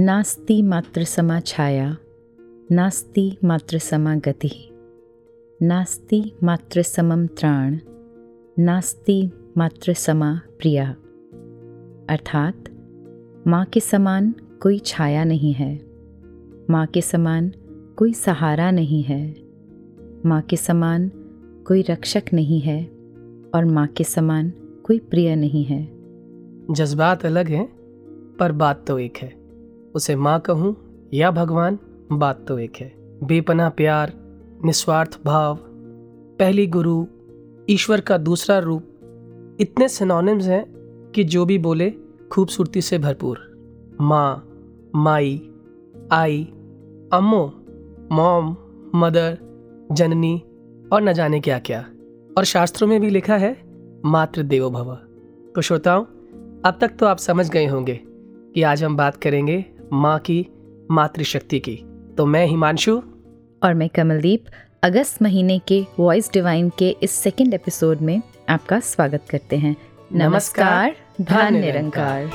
नास्ति मात्र समा छाया, नास्ति मात्र समा गति, नास्ति मात्र समम त्राण, नास्ति मात्र समा प्रिया। अर्थात, माँ के समान कोई छाया नहीं है, माँ के समान कोई सहारा नहीं है, माँ के समान कोई रक्षक नहीं है और माँ के समान कोई प्रिय नहीं है। जज्बात अलग हैं, पर बात तो एक है। उसे माँ कहूँ या भगवान, बात तो एक है। बेपना प्यार, निस्वार्थ भाव, पहली गुरु, ईश्वर का दूसरा रूप, इतने सिनोनिम्स हैं कि जो भी बोले, खूबसूरती से भरपूर। माँ, माई, आई, अम्मो, मॉम, मदर, जननी और न जाने क्या क्या। और शास्त्रों में भी लिखा है मातृ देवो भव। तो श्रोताओं, अब तक तो आप समझ गए होंगे कि आज हम बात करेंगे माँ की मातृशक्ति की। तो मैं हिमांशु। और मैं कमलदीप। अगस्त महीने के वॉइस डिवाइन के इस सेकेंड एपिसोड में आपका स्वागत करते हैं। नमस्कार धन निरंकार।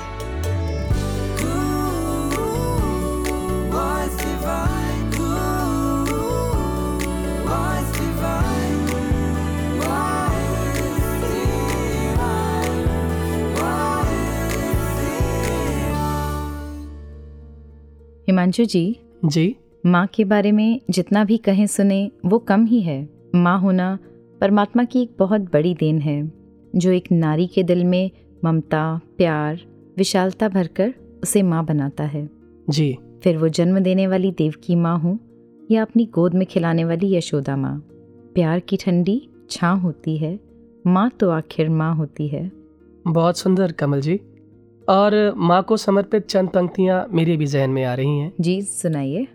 हिमांशु जी। जी। माँ के बारे में जितना भी कहें सुने वो कम ही है। माँ होना परमात्मा की एक बहुत बड़ी देन है जो एक नारी के दिल में ममता प्यार विशालता भरकर उसे माँ बनाता है। जी। फिर वो जन्म देने वाली देव की माँ हो या अपनी गोद में खिलाने वाली यशोदा माँ। प्यार की ठंडी छाँ होती है माँ तो आखिर माँ होती है। बहुत सुंदर कमल जी। और माँ को समर्पित चंद पंक्तियाँ मेरे भी जहन में आ रही हैं। जी सुनाइए।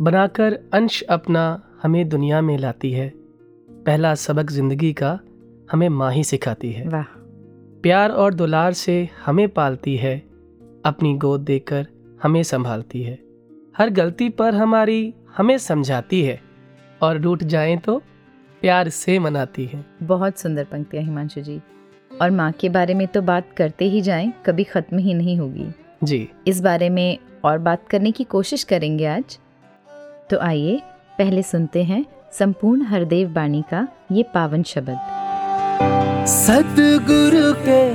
बनाकर अंश अपना हमें दुनिया में लाती है। पहला सबक ज़िंदगी का हमें माँ ही सिखाती है। वाह। प्यार और दुलार से हमें पालती है। अपनी गोद देकर हमें संभालती है। हर गलती पर हमारी हमें समझाती है। और रूठ जाएँ तो प्यार से मनाती है। बहुत सुंदर पंक्तियाँ हिमांशु जी। और माँ के बारे में तो बात करते ही जाएँ कभी ख़त्म ही नहीं होगी। जी। इस बारे में और बात करने की कोशिश करेंगे आज। तो आइए पहले सुनते हैं संपूर्ण हरदेव बाणी का ये पावन शब्द। सतगुरु के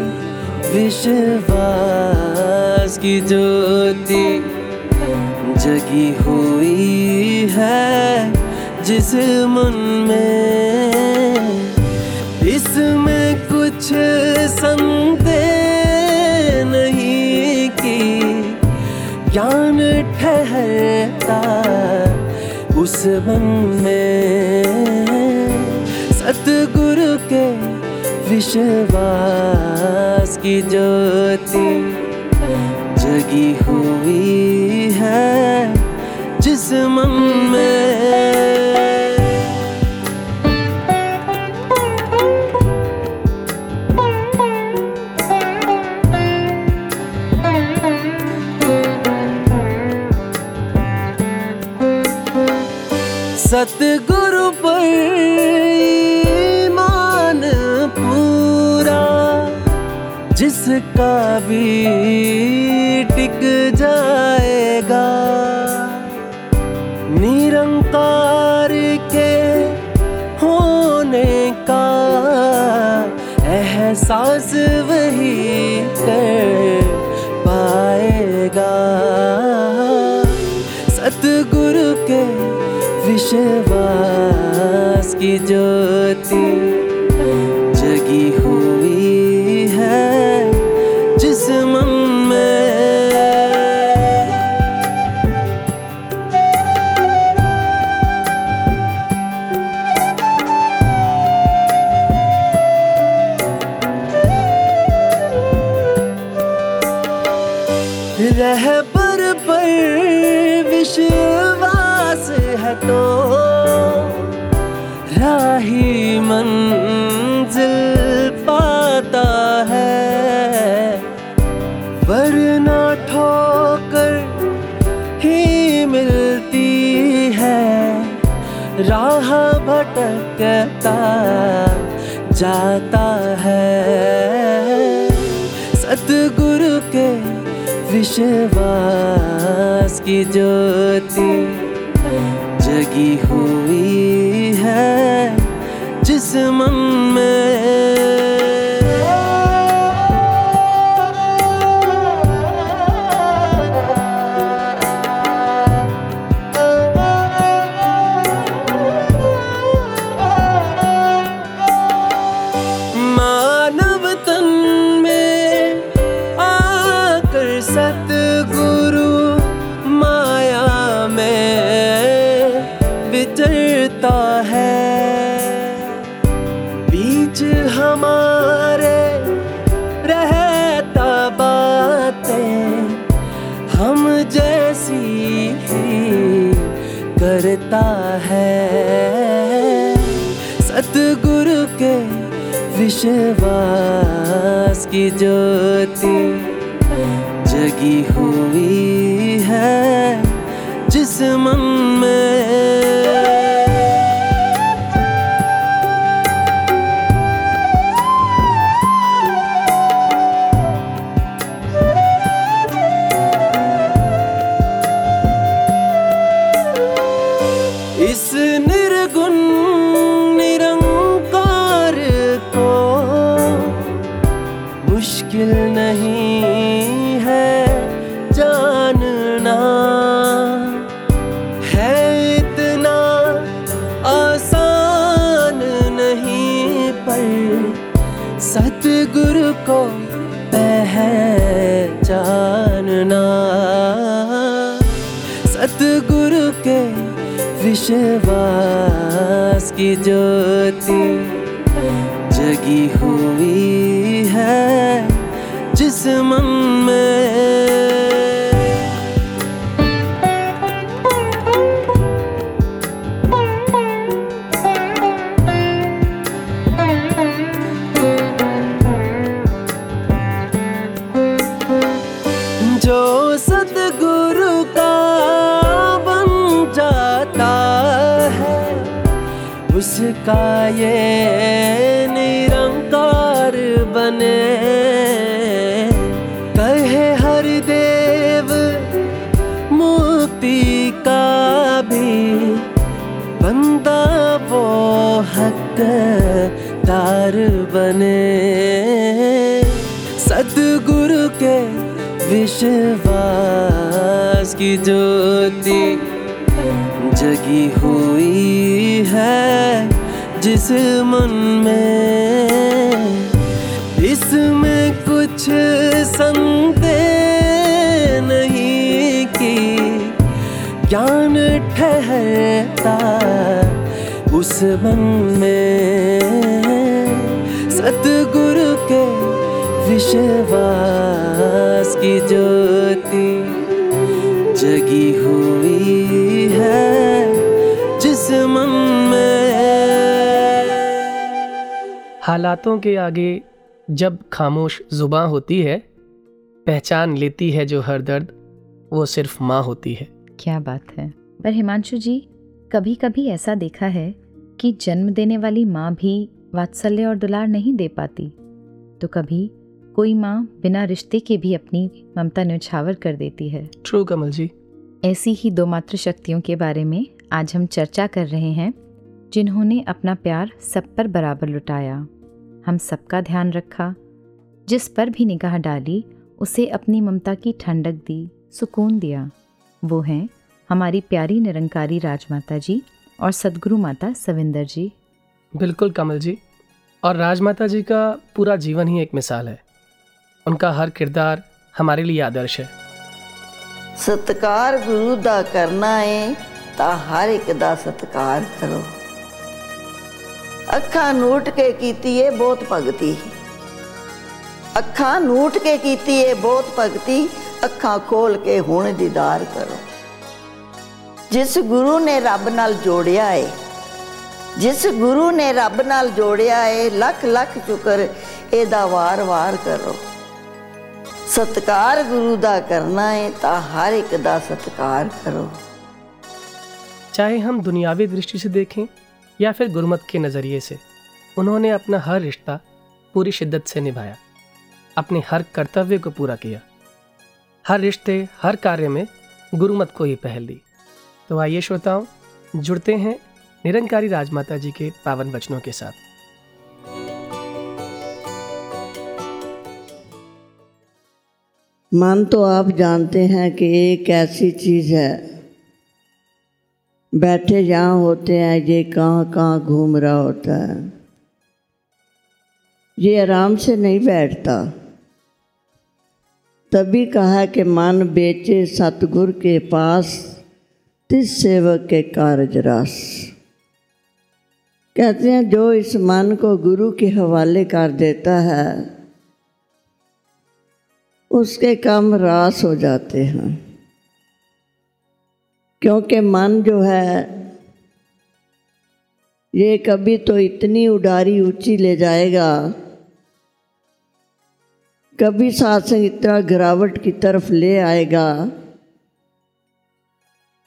विश्वास की ज्योति जगी हुई है जिस मन में कुछ संदेह नहीं की ज्ञान ठहरता उस मन में। सतगुरु के विश्वास की ज्योति जगी हुई है, जिस मन में सतगुरु पर ईमान पूरा, जिसका भी टिक जाएगा। निरंकार के होने का एहसास वही कर विश्वास की ज्योति भटकता जाता है। सतगुरु के विश्वास की ज्योति जगी हुई है जिस मन उसका ये जिस मन में, इसमें कुछ संदेह नहीं कि ज्ञान ठहरता उस मन में। सतगुरु के विश्वास की ज्योति जगी हुई हालातों के आगे जब खामोश जुबा होती है पहचान लेती है जो हर दर्द वो सिर्फ़ माँ होती है। क्या बात है। पर हिमांशु जी कभी कभी ऐसा देखा है कि जन्म देने वाली माँ भी वात्सल्य और दुलार नहीं दे पाती। तो कभी कोई माँ बिना रिश्ते के भी अपनी ममता न्यौछावर कर देती है। ट्रू कमल जी। ऐसी ही दो मात्र शक्तियों के बारे में आज हम चर्चा कर रहे हैं जिन्होंने अपना प्यार सब पर बराबर लुटाया। हम सबका ध्यान रखा जिस पर भी निगाह डाली उसे अपनी ममता की ठंडक दी सुकून दिया वो हैं हमारी प्यारी निरंकारी राजमाता जी और सदगुरु माता सविंदर जी बिल्कुल कमल जी और राजमाता जी का पूरा जीवन ही एक मिसाल है उनका हर किरदार हमारे लिए आदर्श है ਸਤਕਾਰ ਗੁਰੂ ਦਾ ਕਰਨਾ ਏ ਤਾਂ ਹਰ ਇੱਕ ਦਾ ਸਤਕਾਰ ਕਰੋ ਅੱਖਾਂ ਨੂਟ ਕੇ ਕੀਤੀ ਏ ਬਹੁਤ ਭਗਤੀ ਅੱਖਾਂ ਨੂਟ ਕੇ ਕੀਤੀ ਏ ਬਹੁਤ ਭਗਤੀ ਅੱਖਾਂ ਖੋਲ ਕੇ ਹੁਣ ਦੀਦਾਰ ਕਰੋ ਜਿਸ ਗੁਰੂ ਨੇ ਰੱਬ ਨਾਲ ਜੋੜਿਆ ਏ ਜਿਸ ਗੁਰੂ ਨੇ ਰੱਬ ਨਾਲ ਜੋੜਿਆ ਏ ਲੱਖ ਲੱਖ ਸ਼ੁਕਰ ਇਹਦਾ ਵਾਰ-ਵਾਰ ਕਰੋ ਸਤਕਾਰ ਗੁਰੂ ਦਾ ਕਰਨਾ ਹੈ ਤਾਂ ਹਰ ਇੱਕ ਦਾ ਸਤਕਾਰ ਕਰੋ चाहे हम दुनियावी दृष्टि से देखें या फिर गुरमत के नज़रिए से, उन्होंने अपना हर रिश्ता पूरी शिद्दत से निभाया, अपने हर कर्तव्य को पूरा किया। हर रिश्ते, हर कार्य में गुरुमत को ही पहल दी। तो आइए श्रोताओं, जुड़ते हैं निरंकारी राजमाता जी के पावन वचनों के साथ। मन तो आप जानते हैं कि एक ऐसी चीज़ है बैठे जहाँ होते हैं, ये कहाँ कहाँ घूम रहा होता है। ये आराम से नहीं बैठता। तभी कहा कि, मन बेचे सतगुर के पास, तिस सेवक के कारज रस। कहते हैं, जो इस मन को गुरु के हवाले कर देता है, उसके काम रास हो जाते हैं। क्योंकि मन जो है, ये कभी तो इतनी उडारी ऊँची ले जाएगा। कभी सात्संग इतना गिरावट की तरफ़ ले आएगा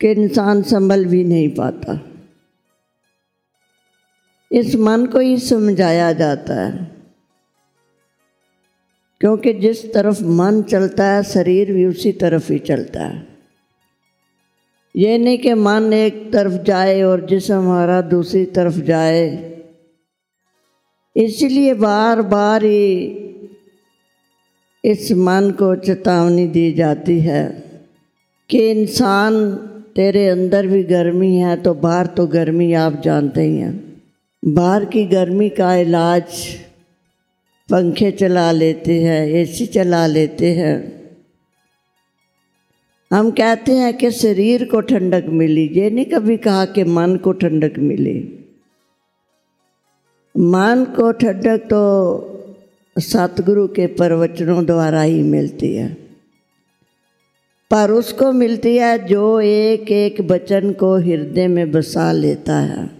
कि इंसान संभल भी नहीं पाता। इस मन को ही समझाया जाता है। क्योंकि जिस तरफ़ मन चलता है, शरीर भी उसी तरफ़ ही चलता है। ये नहीं कि मन एक तरफ़ जाए और जिसम हमारा दूसरी तरफ़ जाए। इसलिए बार बार ही इस मन को चेतावनी दी जाती है कि इंसान तेरे अंदर भी गर्मी है तो बाहर तो गर्मी आप जानते ही हैं। बाहर की गर्मी का इलाज पंखे चला लेते हैं, एसी चला लेते हैं। हम कहते हैं कि शरीर को ठंडक मिली, ये नहीं कभी कहा कि मन को ठंडक मिली। मन को ठंडक तो सतगुरु के प्रवचनों द्वारा ही मिलती है। पर उसको मिलती है जो एक एक वचन को हृदय में बसा लेता है।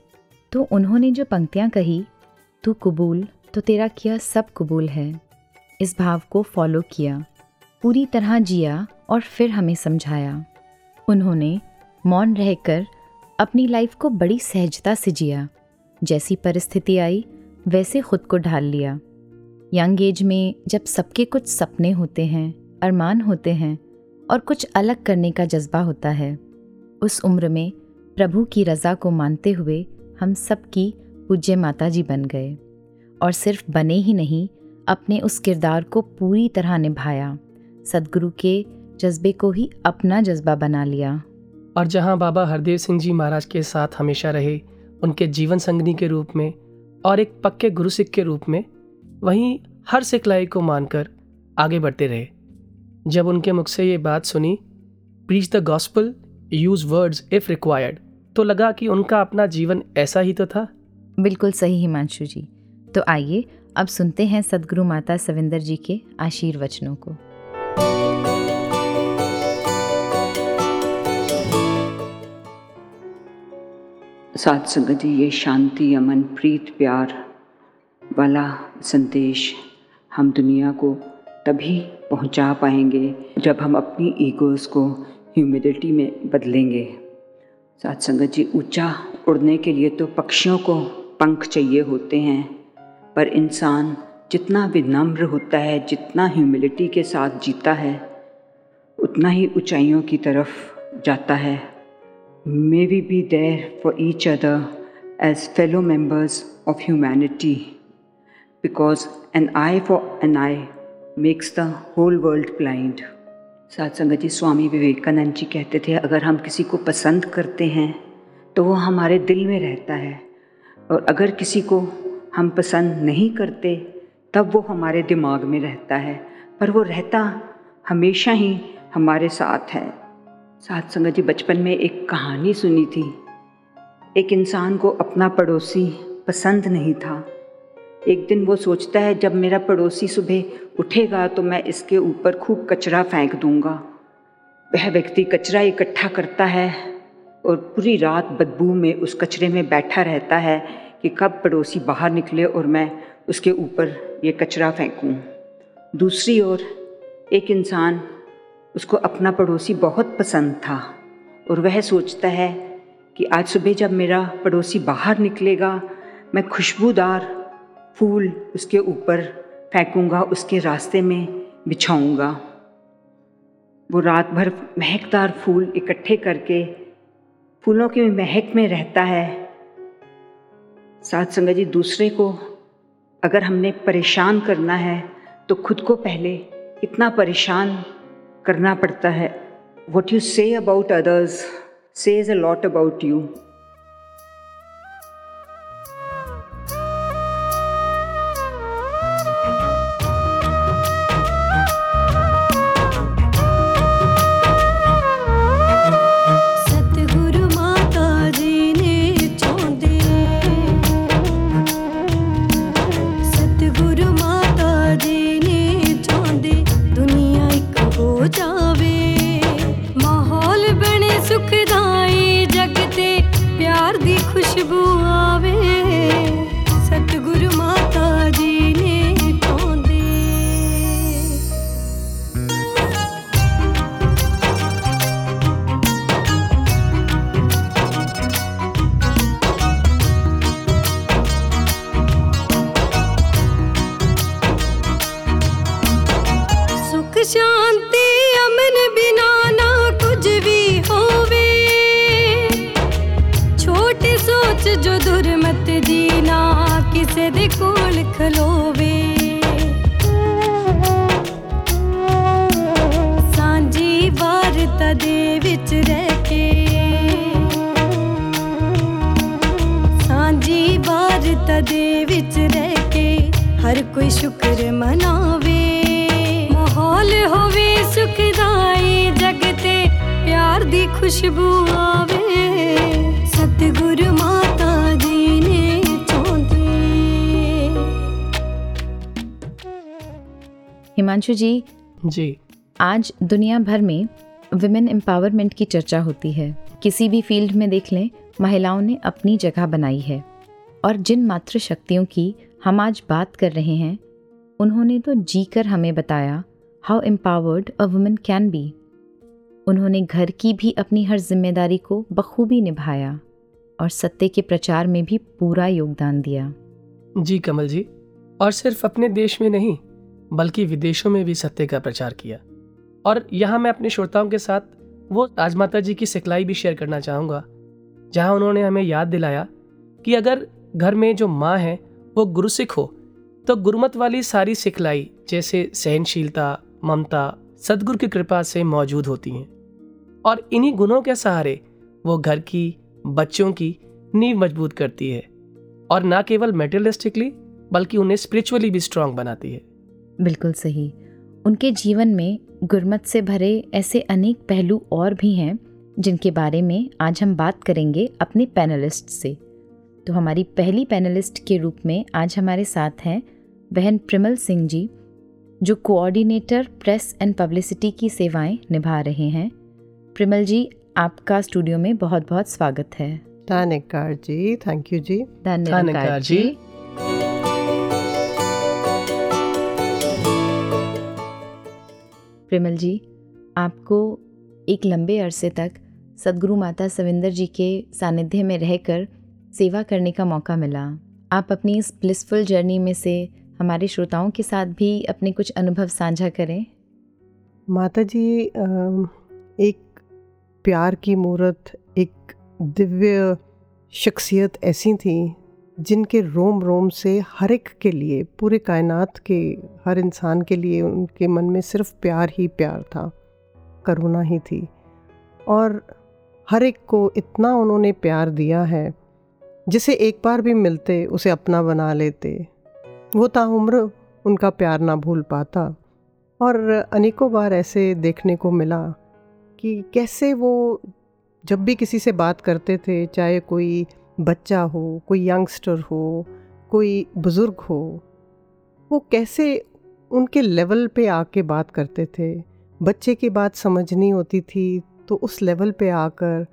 तो उन्होंने जो पंक्तियाँ कही, तू कबूल तो तेरा किया सब कबूल है। इस भाव को फॉलो किया, पूरी तरह जिया और फिर हमें समझाया। उन्होंने मौन रहकर अपनी लाइफ को बड़ी सहजता से जिया। जैसी परिस्थिति आई, वैसे खुद को ढाल लिया। यंग एज में जब सबके कुछ सपने होते हैं, अरमान होते हैं और कुछ अलग करने का जज्बा होता है, उस उम्र में प्रभु की रज़ा को मानते हुए हम सब की पूज्य माता जी बन गए और सिर्फ़ बने ही नहीं, अपने उस किरदार को पूरी तरह निभाया। सदगुरु के जज्बे को ही अपना जज्बा बना लिया। और जहाँ बाबा हरदेव सिंह जी महाराज के साथ हमेशा रहे, उनके जीवन संगनी के रूप में और एक पक्के गुरु सिख के रूप में, वहीं हर सिखलाई को मानकर आगे बढ़ते रहे। जब उनके मुख से ये बात सुनी preach the gospel use words if required तो लगा कि उनका अपना जीवन ऐसा ही तो था? बिल्कुल सही हिमांशु जी। तो आइए अब सुनते हैं सदगुरु माता सविंदर जी के आशीर्वचनों को। सात संगत जी ये शांति अमन प्रीत प्यार वाला संदेश हम दुनिया को तभी पहुँचा पाएँगे जब हम अपनी ईगोज़ को ह्यूमिडिटी में बदलेंगे। साथ संगत जी ऊँचा उड़ने के लिए तो पक्षियों को पंख चाहिए होते हैं, पर इंसान जितना विनम्र होता है, जितना ह्यूमिलिटी के साथ जीता है, उतना ही ऊंचाइयों की तरफ़ जाता है। May we be there for each other as fellow members of humanity because an eye for an eye makes the whole world blind साथ संगत जी स्वामी विवेकानंद जी कहते थे, अगर हम किसी को पसंद करते हैं तो वो हमारे दिल में रहता है। और अगर किसी को हम पसंद नहीं करते, तब वो हमारे दिमाग में रहता है। पर वो रहता हमेशा ही हमारे साथ है। साथ संगत जी बचपन में एक कहानी सुनी थी। एक इंसान को अपना पड़ोसी पसंद नहीं था। एक दिन वो सोचता है, जब मेरा पड़ोसी सुबह उठेगा तो मैं इसके ऊपर खूब कचरा फेंक दूँगा। वह व्यक्ति कचरा इकट्ठा करता है और पूरी रात बदबू में उस कचरे में बैठा रहता है कि कब पड़ोसी बाहर निकले और मैं उसके ऊपर ये कचरा फेंकूं। दूसरी ओर, एक इंसान उसको अपना पड़ोसी बहुत पसंद था और वह सोचता है कि आज सुबह जब मेरा पड़ोसी बाहर निकलेगा, मैं खुशबूदार फूल उसके ऊपर फेंकूँगा, उसके रास्ते में बिछाऊँगा। वो रात भर महकदार फूल इकट्ठे करके फूलों की महक में रहता है। साथ संगत जी, दूसरे को अगर हमने परेशान करना है तो खुद को पहले इतना परेशान करना पड़ता है। What you say about others says a lot about you Himanshu ji ji. आज दुनिया भर में विमेन एम्पावरमेंट की चर्चा होती है। किसी भी फ़ील्ड में देख लें महिलाओं ने अपनी जगह बनाई है। और जिन मातृ शक्तियों की हम आज बात कर रहे हैं उन्होंने तो जी कर हमें बताया how empowered a women can be उन्होंने घर की भी अपनी हर ज़िम्मेदारी को बखूबी निभाया और सत्य के प्रचार में भी पूरा योगदान दिया। जी कमल जी और सिर्फ़ अपने देश में नहीं बल्कि विदेशों में भी सत्य का प्रचार किया। और यहाँ मैं अपने श्रोताओं के साथ वो राजमाता जी की सिखलाई भी शेयर करना चाहूँगा, जहाँ उन्होंने हमें याद दिलाया कि अगर घर में जो माँ है, वो गुरु सिख हो तो गुरुमत वाली सारी सिखलाई जैसे सहनशीलता, ममता, सदगुरु की कृपा से मौजूद होती हैं। और इन्हीं गुणों के सहारे वो घर की, बच्चों की नींव मज़बूत करती है। और ना केवल मेटेरियलिस्टिकली बल्कि उन्हें स्पिरिचुअली भी स्ट्रांग बनाती है। बिल्कुल सही। उनके जीवन में गुरमत से भरे ऐसे अनेक पहलू और भी हैं जिनके बारे में आज हम बात करेंगे अपने पैनलिस्ट से। तो हमारी पहली पैनलिस्ट के रूप में आज हमारे साथ हैं बहन प्रिमल सिंह जी जो कोऑर्डिनेटर प्रेस एंड पब्लिसिटी की सेवाएँ निभा रहे हैं। प्रिमल जी आपका स्टूडियो में बहुत बहुत स्वागत है। धन्यकार जी थैंक यू जी। धन्यवाद जी, जी। प्रेमल जी, आपको एक लंबे अरसे तक सदगुरु माता सविंदर जी के सानिध्य में रहकर सेवा करने का मौका मिला। आप अपनी इस ब्लिसफुल जर्नी में से हमारे श्रोताओं के साथ भी अपने कुछ अनुभव साझा करें। माता जी एक प्यार की मूर्त, एक दिव्य शख्सियत ऐसी थी जिनके रोम रोम से हर एक के लिए, पूरे कायनात के, हर इंसान के लिए उनके मन में सिर्फ़ प्यार ही प्यार था, करुणा ही थी। और हर एक को इतना उन्होंने प्यार दिया है, जिसे एक बार भी मिलते, उसे अपना बना लेते। वो ताउम्र उनका प्यार ना भूल पाता। और अनेकों बार ऐसे देखने को मिला कि कैसे वो जब भी किसी से बात करते थे, चाहे कोई बच्चा हो, कोई यंगस्टर हो, कोई बुज़ुर्ग हो, वो कैसे उनके लेवल पे आके बात करते थे? बच्चे की बात समझनी होती थी तो उस लेवल पे आकर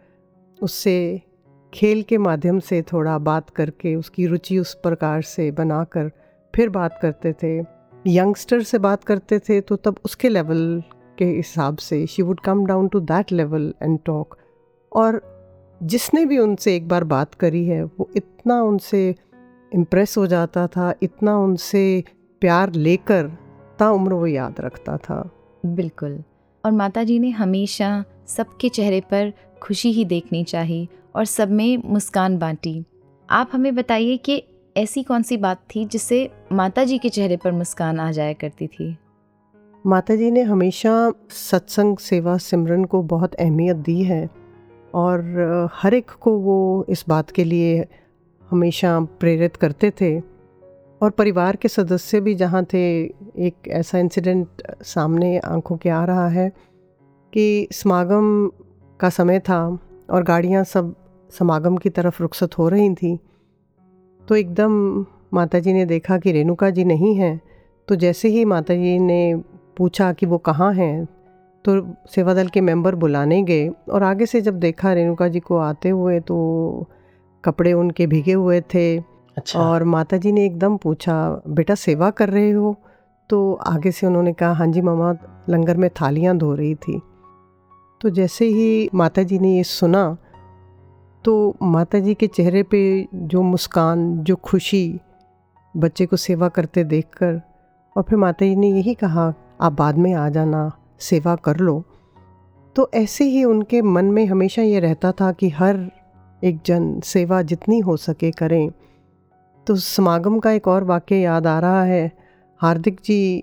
उससे खेल के माध्यम से थोड़ा बात करके, उसकी रुचि उस प्रकार से बनाकर फिर बात करते थे। यंगस्टर से बात करते थे तो तब उसके लेवल के हिसाब से she would come down to that level and talk और जिसने भी उनसे एक बार बात करी है वो इतना उनसे इम्प्रेस हो जाता था इतना उनसे प्यार लेकर ता उम्र वो याद रखता था। बिल्कुल। और माता जी ने हमेशा सबके चेहरे पर खुशी ही देखनी चाहिए और सब में मुस्कान बांटी। आप हमें बताइए कि ऐसी कौन सी बात थी जिससे माता जी के चेहरे पर मुस्कान आ जाया करती थी? माता जी ने हमेशा सत्संग सेवा सिमरन को बहुत अहमियत दी है। और हर एक को वो इस बात के लिए हमेशा प्रेरित करते थे। और परिवार के सदस्य भी जहाँ थे, एक ऐसा इंसिडेंट सामने आँखों के आ रहा है कि समागम का समय था और गाड़ियाँ सब समागम की तरफ़ रुखसत हो रही थी। तो एकदम माता जी ने देखा कि रेणुका जी नहीं हैं तो जैसे ही माता जी ने पूछा कि वो कहाँ हैं तो सेवा दल के मेंबर बुलाने गए और आगे से जब देखा रेणुका जी को आते हुए तो कपड़े उनके भीगे हुए थे। अच्छा। और माता जी ने एकदम पूछा बेटा सेवा कर रहे हो? तो आगे से उन्होंने कहा हाँ जी मामा लंगर में थालियाँ धो रही थी। तो जैसे ही माता जी ने ये सुना तो माता जी के चेहरे पे जो मुस्कान जो खुशी बच्चे को सेवा करते देखकर और फिर माता जी ने यही कहा आप बाद में आ जाना। सेवा कर लो। तो ऐसे ही उनके मन में हमेशा ये रहता था कि हर एक जन सेवा जितनी हो सके करें। तो समागम का एक और वाक्य याद आ रहा है। हार्दिक जी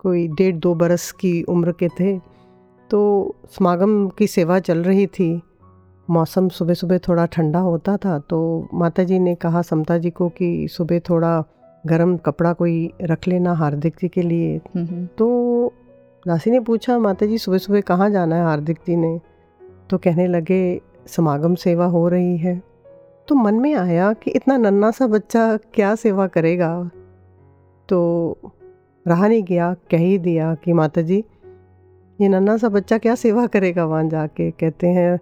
कोई डेढ़ दो बरस की उम्र के थे तो समागम की सेवा चल रही थी। मौसम सुबह सुबह थोड़ा ठंडा होता था तो माता जी ने कहा समता जी को कि सुबह थोड़ा गर्म कपड़ा कोई रख लेना हार्दिक जी के लिए। तो दासी ने पूछा माता जी सुबह सुबह कहाँ जाना है? हार्दिक जी ने तो कहने लगे, समागम सेवा हो रही है। तो मन में आया कि इतना नन्ना सा बच्चा क्या सेवा करेगा? तो रहा नहीं गया, कह ही दिया कि माता जी ये नन्ना सा बच्चा क्या सेवा करेगा वहाँ जाके? कहते हैं,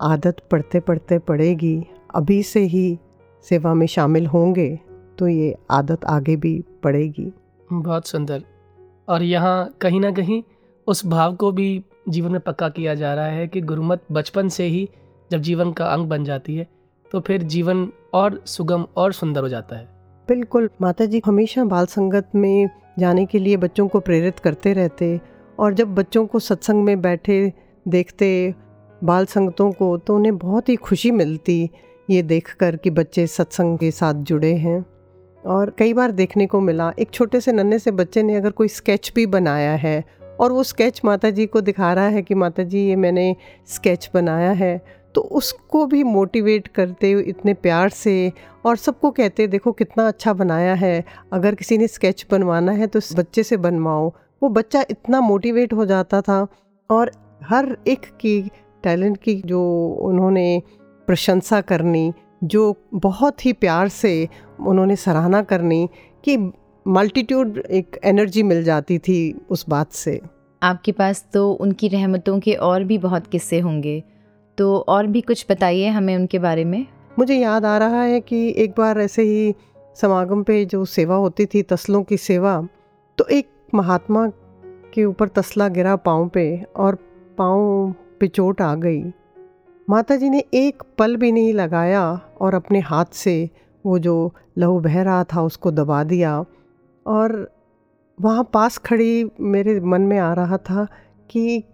आदत पढ़ते पढ़ते पड़ेगी, अभी से ही सेवा में शामिल होंगे तो ये आदत आगे भी पड़ेगी। बहुत सुंदर। और यहाँ कहीं ना कहीं उस भाव को भी जीवन में पक्का किया जा रहा है कि गुरुमत बचपन से ही जब जीवन का अंग बन जाती है तो फिर जीवन और सुगम और सुंदर हो जाता है। बिल्कुल माता जी हमेशा बाल संगत में जाने के लिए बच्चों को प्रेरित करते रहते और जब बच्चों को सत्संग में बैठे देखते बाल संगतों को तो उन्हें बहुत ही खुशी मिलती, ये देखकर कि बच्चे सत्संग के साथ जुड़े हैं। और कई बार देखने को मिला, एक छोटे से नन्हे से बच्चे ने अगर कोई स्केच भी बनाया है और वो स्केच माता जी को दिखा रहा है कि माता जी ये मैंने स्केच बनाया है तो उसको भी मोटिवेट करते इतने प्यार से और सबको कहते देखो कितना अच्छा बनाया है, अगर किसी ने स्केच बनवाना है तो बच्चे से बनवाओ। वो बच्चा इतना मोटिवेट हो जाता था और हर एक की, टैलेंट की जो उन्होंने प्रशंसा करनी, जो बहुत ही प्यार से उन्होंने सराहना करनी कि मल्टीट्यूड एक एनर्जी मिल जाती थी उस बात से। आपके पास तो उनकी रहमतों के और भी बहुत किस्से होंगे। तो और भी कुछ बताइए हमें उनके बारे में। मुझे याद आ रहा है कि एक बार ऐसे ही समागम पे जो सेवा होती थी तसलों की सेवा तो एक महात्मा के ऊपर तसला गिरा पाँव पे और पाँव पे चोट आ गई। माता जी ने एक पल भी नहीं लगाया और अपने हाथ से वो जो लहू बह रहा था उसको दबा दिया और वहाँ पास खड़ी मेरे मन में आ रहा था कि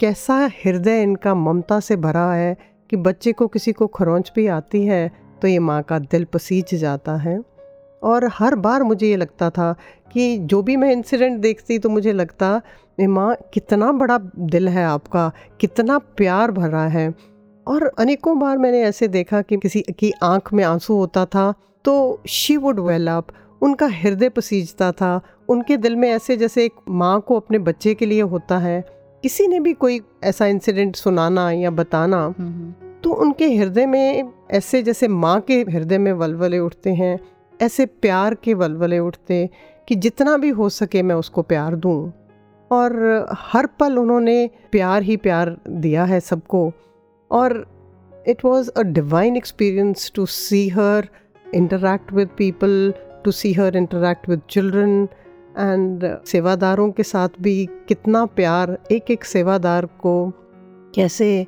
कैसा हृदय इनका ममता से भरा है कि बच्चे को किसी को खरोंच भी आती है तो ये माँ का दिल पसीज जाता है। और हर बार मुझे ये लगता था कि जो भी मैं इंसिडेंट देखती तो मुझे लगता माँ, कितना बड़ा दिल है आपका, कितना प्यार भरा है। और अनेकों बार मैंने ऐसे देखा कि किसी की आँख में आँसू होता था तो शी वुड वेल अप उनका हृदय पसीजता था उनके दिल में ऐसे जैसे एक माँ को अपने बच्चे के लिए होता है किसी ने भी कोई ऐसा इंसिडेंट सुनाना या बताना तो उनके हृदय में ऐसे जैसे माँ के हृदय में वलवले उठते हैं ऐसे प्यार के वलवले उठते कि जितना भी हो सके मैं उसको प्यार दूँ। और हर पल उन्होंने प्यार ही प्यार दिया है सबको और it was a divine experience to see her interact with people to see her interact with children and सेवादारों के साथ भी कितना प्यार एक एक सेवादार को। कैसे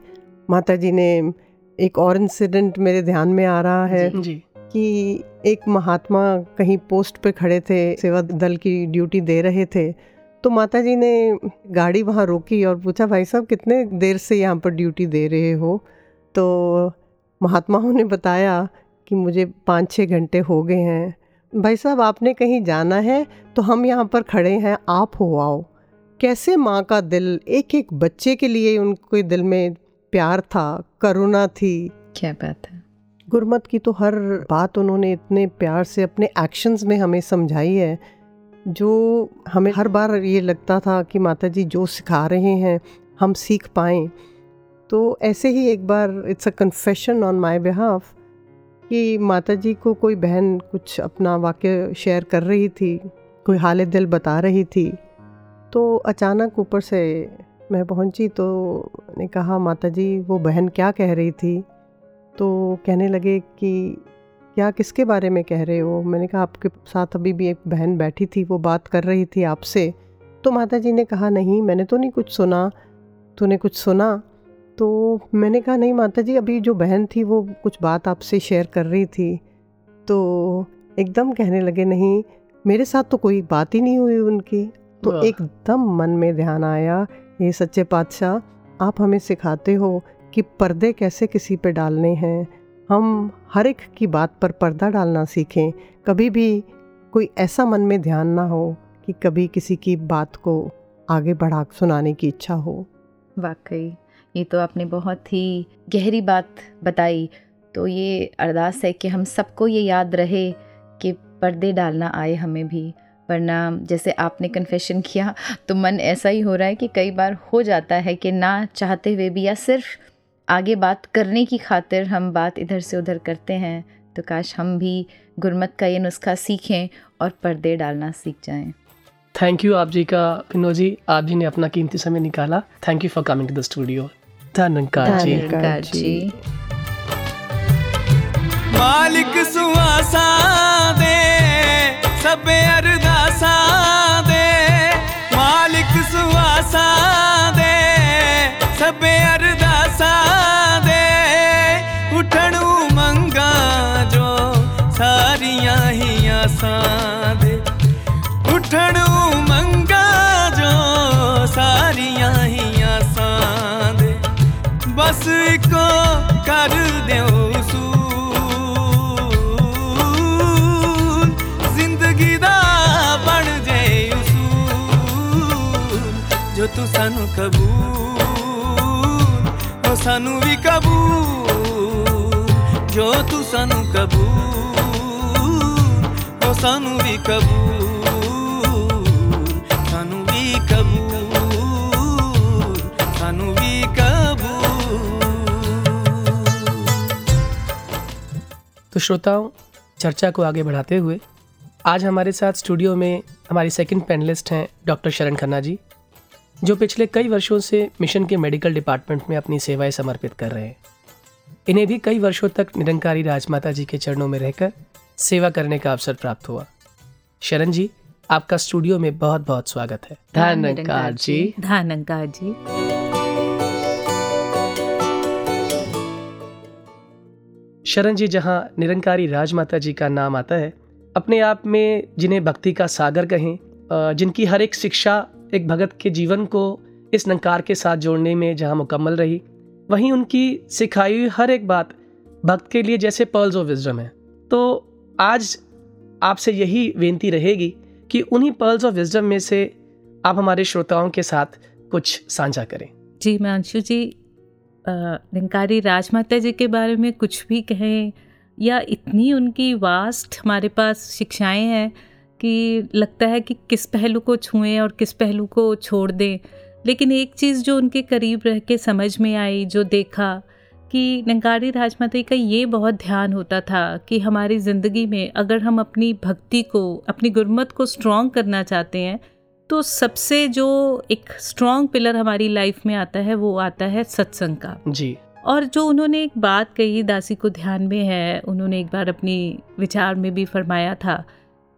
माता जी ने एक और इंसिडेंट मेरे ध्यान में आ रहा है जी, जी। कि एक महात्मा कहीं पोस्ट पे खड़े थे सेवा दल की ड्यूटी दे रहे थे। तो माता जी ने गाड़ी वहाँ रोकी और पूछा भाई साहब कितने देर से यहाँ पर ड्यूटी दे रहे हो? तो महात्माओं ने बताया कि मुझे पाँच छः घंटे हो गए हैं। भाई साहब आपने कहीं जाना है तो हम यहाँ पर खड़े हैं आप हो आओ। कैसे माँ का दिल एक एक बच्चे के लिए उनके दिल में प्यार था करुणा थी। क्या बात है। गुरमत की तो हर बात उन्होंने इतने प्यार से अपने एक्शंस में हमें समझाई है। जो हमें हर बार ये लगता था कि माता जी जो सिखा रहे हैं, हम सीख पाएँ। तो ऐसे ही एक बार it's a confession on my behalf कि माता जी को कोई बहन कुछ अपना वाक्य शेयर कर रही थी, कोई हाल दिल बता रही थी। तो अचानक ऊपर से मैं पहुँची तो ने कहा माता जी वो बहन क्या कह रही थी? तो कहने लगे कि क्या किसके बारे में कह रहे हो? मैंने कहा आपके साथ अभी भी एक बहन बैठी थी वो बात कर रही थी आपसे। तो माता जी ने कहा नहीं मैंने तो नहीं कुछ सुना। तूने कुछ सुना? तो मैंने कहा नहीं माता जी अभी जो बहन थी वो कुछ बात आपसे शेयर कर रही थी। तो एकदम कहने लगे नहीं मेरे साथ तो कोई बात ही नहीं हुई उनकी। तो एकदम मन में ध्यान आया ये सच्चे पातशाह आप हमें सिखाते हो कि पर्दे कैसे किसी पे डालने हैं। हम हर एक की बात पर पर्दा डालना सीखें। कभी भी कोई ऐसा मन में ध्यान ना हो कि कभी किसी की बात को आगे बढ़ा सुनाने की इच्छा हो। वाकई, ये तो आपने बहुत ही गहरी बात बताई। तो ये अरदास है कि हम सबको ये याद रहे कि पर्दे डालना आए हमें भी। वरना जैसे आपने कन्फेशन किया तो मन ऐसा ही हो रहा है कि कई बार हो जाता है कि ना चाहते हुए भी या सिर्फ़ आगे बात करने की खातिर हम बात इधर से उधर करते हैं तो काश हम भी गुरमत का ये नुस्खा सीखें और पर्दे डालना सीख जाएँ। थैंक यू आप जी का पिनो जी आप जी ने अपना कीमती समय निकाला। Thank you for coming to the studio धन्यकार जी। जी। मालिक सुआसा दे सबे अरदासा दे। मालिक सुआसा दे सबे अरदासा ही आसा दे उठणू मंगा जो सारियाँ ही आसा दे बस इको कर दियो उसूल ज़िंदगी दा बन जाए उसूल जो तू सानू कबूल ओ सानू भी कबूल जो तू सानू कबूल सानू भी कबूल सानू भी कबूल सानू भी कबूल। तो श्रोताओं, चर्चा को आगे बढ़ाते हुए, आज हमारे साथ स्टूडियो में हमारी सेकंड पैनलिस्ट हैं डॉक्टर शरण खन्ना जी, जो पिछले कई वर्षों से मिशन के मेडिकल डिपार्टमेंट में अपनी सेवाएँ समर्पित कर रहे हैं। इन्हें भी कई वर्षों तक निरंकारी राजमाता जी के चरणों में रहकर सेवा करने का अवसर प्राप्त हुआ। शरण जी आपका स्टूडियो में बहुत बहुत स्वागत है। धन्यकार जी। धन्यकार जी। शरण जी जहाँ निरंकारी राजमाता जी का नाम आता है अपने आप में जिन्हें भक्ति का सागर कहें जिनकी हर एक शिक्षा एक भगत के जीवन को इस नंकार के साथ जोड़ने में जहाँ मुकम्मल रही वहीं उनकी सिखाई हुई हर एक बात भक्त के लिए जैसे पर्ल्स ऑफ़ विजडम है। तो आज आपसे यही बेनती रहेगी कि उन्हीं पर्ल्स ऑफ़ विजडम में से आप हमारे श्रोताओं के साथ कुछ साझा करें। जी मैं अंशु जी निरंकारी राजमाता जी के बारे में कुछ भी कहें, या इतनी उनकी वास्ट हमारे पास शिक्षाएँ हैं कि लगता है कि किस पहलू को छुएँ और किस पहलू को छोड़ दें। लेकिन एक चीज़ जो उनके करीब रह के समझ में आई, जो देखा कि नंगारी राजमाता का ये बहुत ध्यान होता था कि हमारी ज़िंदगी में अगर हम अपनी भक्ति को अपनी गुरमत को स्ट्रॉन्ग करना चाहते हैं तो सबसे जो एक स्ट्रॉन्ग पिलर हमारी लाइफ में आता है वो आता है सत्संग का। जी। और जो उन्होंने एक बात कही दासी को ध्यान में है उन्होंने एक बार अपनी विचार में भी फरमाया था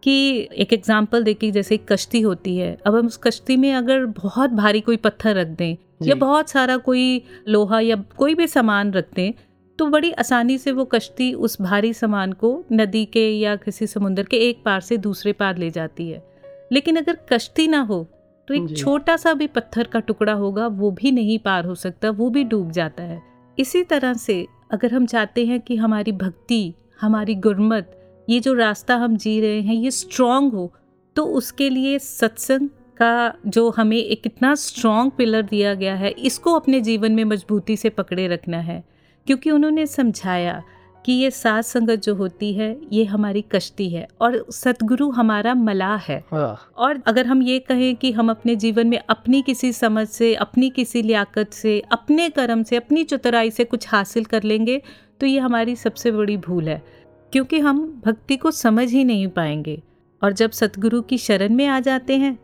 कि एक एग्ज़ाम्पल देखिए जैसे एक कश्ती होती है अब हम उस कश्ती में अगर बहुत भारी कोई पत्थर रख दें या बहुत सारा कोई लोहा या कोई भी सामान रख दें तो बड़ी आसानी से वो कश्ती उस भारी सामान को नदी के या किसी समुद्र के एक पार से दूसरे पार ले जाती है। लेकिन अगर कश्ती ना हो तो एक छोटा सा भी पत्थर का टुकड़ा होगा वो भी नहीं पार हो सकता वो भी डूब जाता है। इसी तरह से अगर हम चाहते हैं कि हमारी भक्ति हमारी गुरमत ये जो रास्ता हम जी रहे हैं ये स्ट्रॉन्ग हो तो उसके लिए सत्संग का जो हमें एक इतना स्ट्रॉन्ग पिलर दिया गया है इसको अपने जीवन में मजबूती से पकड़े रखना है। क्योंकि उन्होंने समझाया कि ये सात संगत जो होती है ये हमारी कश्ती है और सतगुरु हमारा मलाह है। और अगर हम ये कहें कि हम अपने जीवन में अपनी किसी समझ से अपनी किसी लियाकत से अपने कर्म से अपनी चतुराई से कुछ हासिल कर लेंगे तो ये हमारी सबसे बड़ी भूल है। क्योंकि हम भक्ति को समझ ही नहीं पाएँगे। और जब सतगुरु की शरण में आ जाते हैं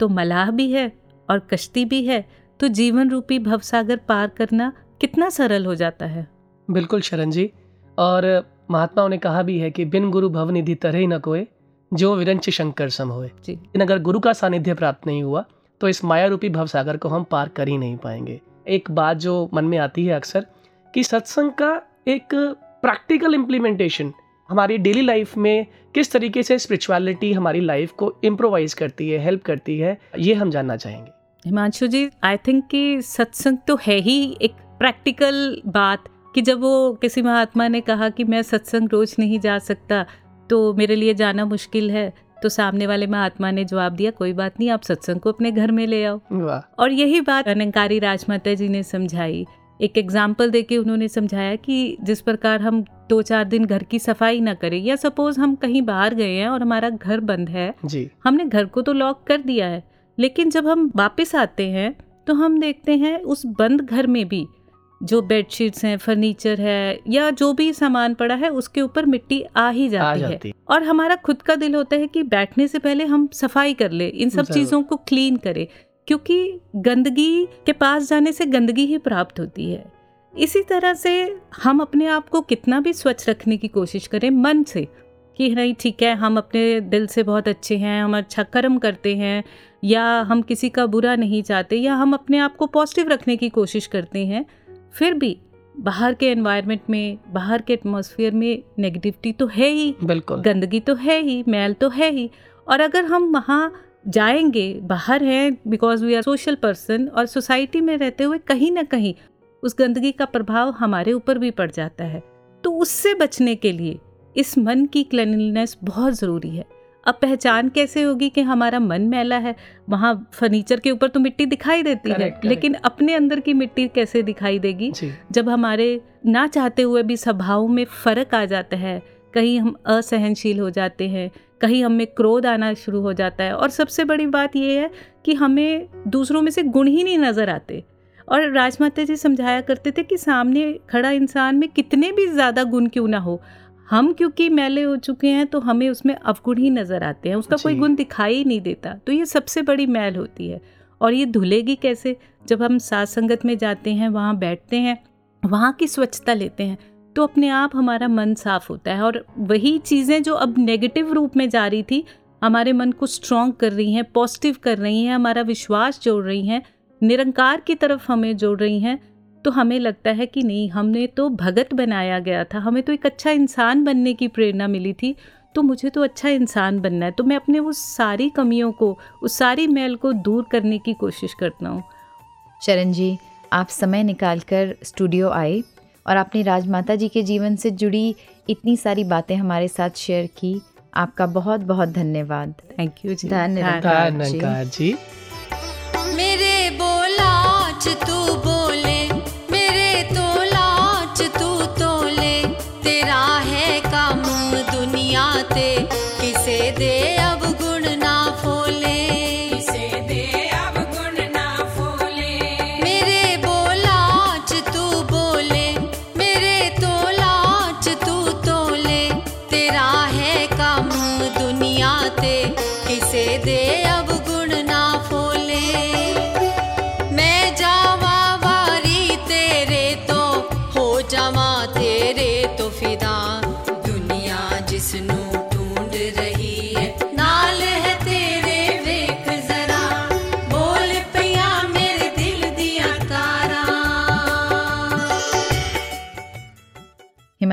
तो मलाह भी है और कश्ती भी है तो जीवन रूपी भवसागर पार करना कितना सरल हो जाता है। बिल्कुल शरण जी। और महात्माओं ने कहा भी है कि बिन गुरु भव निधि तरह न कोए जो विरंच शंकर सम होए। लेकिन अगर गुरु का सानिध्य प्राप्त नहीं हुआ तो इस माया रूपी भवसागर को हम पार कर ही नहीं पाएँगे। एक बात जो मन में आती है अक्सर कि सत्संग का एक प्रैक्टिकल इम्प्लीमेंटेशन हमारी डेली लाइफ में किस तरीके से स्पिरिचुअलिटी हमारी लाइफ को इम्प्रोवाइज करती है हेल्प करती है ये हम जानना चाहेंगे। हिमांशु जी आई थिंक कि सत्संग तो है ही एक प्रैक्टिकल बात कि जब वो किसी महात्मा ने कहा कि मैं सत्संग रोज नहीं जा सकता तो मेरे लिए जाना मुश्किल है तो सामने वाले महात्मा ने जवाब दिया कोई बात नहीं आप सत्संग को अपने घर में ले आओ। और यही बात अलंकारी राजमाता जी ने समझाई। एक एग्ज़ाम्पल देके उन्होंने समझाया कि जिस प्रकार हम दो चार दिन घर की सफ़ाई ना करें या सपोज़ हम कहीं बाहर गए हैं और हमारा घर बंद है जी। हमने घर को तो लॉक कर दिया है लेकिन जब हम वापस आते हैं तो हम देखते हैं उस बंद घर में भी जो बेडशीट्स हैं फर्नीचर है या जो भी सामान पड़ा है उसके ऊपर मिट्टी आ ही जाती, आ जाती है। और हमारा खुद का दिल होता है कि बैठने से पहले हम सफ़ाई कर ले इन सब चीज़ों को क्लीन करें क्योंकि गंदगी के पास जाने से गंदगी ही प्राप्त होती है। इसी तरह से हम अपने आप को कितना भी स्वच्छ रखने की कोशिश करें मन से कि नहीं ठीक है हम अपने दिल से बहुत अच्छे हैं हम अच्छा कर्म करते हैं या हम किसी का बुरा नहीं चाहते या हम अपने आप को पॉजिटिव रखने की कोशिश करते हैं फिर भी बाहर के एनवायरनमेंट में बाहर के एटमोसफियर में नेगेटिविटी तो है ही बिल्कुल। गंदगी तो है ही मैल तो है ही और अगर हम वहाँ जाएँगे बाहर हैं because we are social person और सोसाइटी में रहते हुए कहीं ना कहीं उस गंदगी का प्रभाव हमारे ऊपर भी पड़ जाता है। तो उससे बचने के लिए इस मन की क्लिनलीनेस बहुत ज़रूरी है। अब पहचान कैसे होगी कि हमारा मन मैला है? वहाँ फर्नीचर के ऊपर तो मिट्टी दिखाई देती correct, है। Correct. लेकिन अपने अंदर की मिट्टी कैसे दिखाई देगी? जब हमारे ना चाहते हुए भी स्वभाव में फ़र्क आ जाता है कहीं हम असहनशील हो जाते हैं कहीं हमें क्रोध आना शुरू हो जाता है। और सबसे बड़ी बात यह है कि हमें दूसरों में से गुण ही नहीं नज़र आते। और राजमाता जी समझाया करते थे कि सामने खड़ा इंसान में कितने भी ज़्यादा गुण क्यों ना हो। हम क्योंकि मैले हो चुके हैं तो हमें उसमें अवगुण ही नज़र आते हैं। उसका कोई गुण दिखाई नहीं देता। तो ये सबसे बड़ी मैल होती है। और ये धुलेगी कैसे? जब हम सात संगत में जाते हैं वहाँ बैठते हैं वहाँ की स्वच्छता लेते हैं तो अपने आप हमारा मन साफ़ होता है। और वही चीज़ें जो अब नेगेटिव रूप में जा रही थी हमारे मन को स्ट्रॉन्ग कर रही हैं पॉजिटिव कर रही हैं हमारा विश्वास जोड़ रही हैं निरंकार की तरफ़ हमें जोड़ रही हैं तो हमें लगता है कि नहीं हमने तो भगत बनाया गया था हमें तो एक अच्छा इंसान बनने की प्रेरणा मिली थी तो मुझे तो अच्छा इंसान बनना है। तो मैं अपने उस सारी कमियों को उस सारी मैल को दूर करने की कोशिश करता हूँ। शरण जी आप समय निकाल कर स्टूडियो आए और आपने राजमाता जी के जीवन से जुड़ी इतनी सारी बातें हमारे साथ शेयर की। आपका बहुत बहुत धन्यवाद। थैंक यू जी। धन्यवाद जी। मेरे बोला तू बोले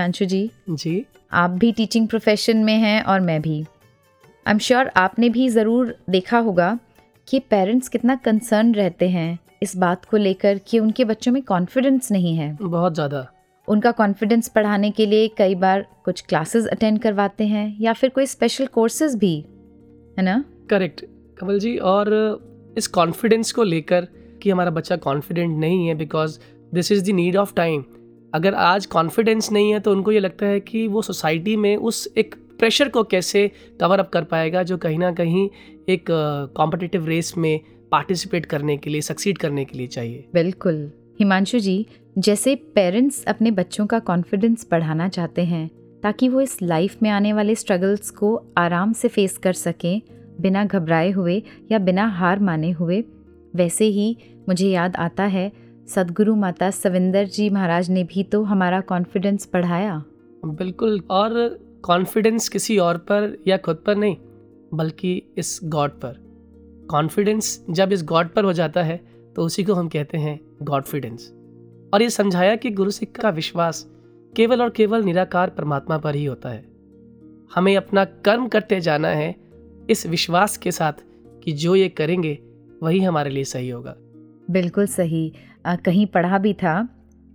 हिमांशु जी जी। आप भी टीचिंग प्रोफेशन में हैं और मैं भी। आई एम श्योर आपने भी ज़रूर देखा होगा कि पेरेंट्स कितना कंसर्न रहते हैं इस बात को लेकर कि उनके बच्चों में कॉन्फिडेंस नहीं है। बहुत ज़्यादा। उनका कॉन्फिडेंस बढ़ाने के लिए कई बार कुछ क्लासेस अटेंड करवाते हैं या फिर कोई स्पेशल कोर्सेज भी है ना? करेक्ट कमल जी और इस कॉन्फिडेंस को लेकर कि हमारा बच्चा कॉन्फिडेंट नहीं है because this is the need of time अगर आज कॉन्फिडेंस नहीं है तो उनको ये लगता है कि वो सोसाइटी में उस एक प्रेशर को कैसे कवर अप कर पाएगा, जो कहीं ना कहीं एक कॉम्पिटिटिव रेस में पार्टिसिपेट करने के लिए सक्सीड करने के लिए चाहिए। बिल्कुल। हिमांशु जी, जैसे पेरेंट्स अपने बच्चों का कॉन्फिडेंस बढ़ाना चाहते हैं, ताकि वो इस लाइफ में आने वाले स्ट्रगल्स को आराम से फेस कर सकें, बिना घबराए हुए या बिना हार माने हुए, वैसे ही मुझे याद आता है सदगुरु माता सविंदर जी महाराज ने भी तो हमारा कॉन्फिडेंस बढ़ाया। बिल्कुल और कॉन्फिडेंस किसी और पर या खुद पर नहीं बल्कि इस गॉड पर। कॉन्फिडेंस जब इस गॉड पर हो जाता है तो उसी को हम कहते हैं गॉडफिडेंस और ये समझाया कि गुरु सिख का विश्वास केवल और केवल निराकार परमात्मा पर ही होता है। हमें अपना कर्म करते जाना है इस विश्वास के साथ कि जो ये करेंगे वही हमारे लिए सही होगा। बिल्कुल सही। कहीं पढ़ा भी था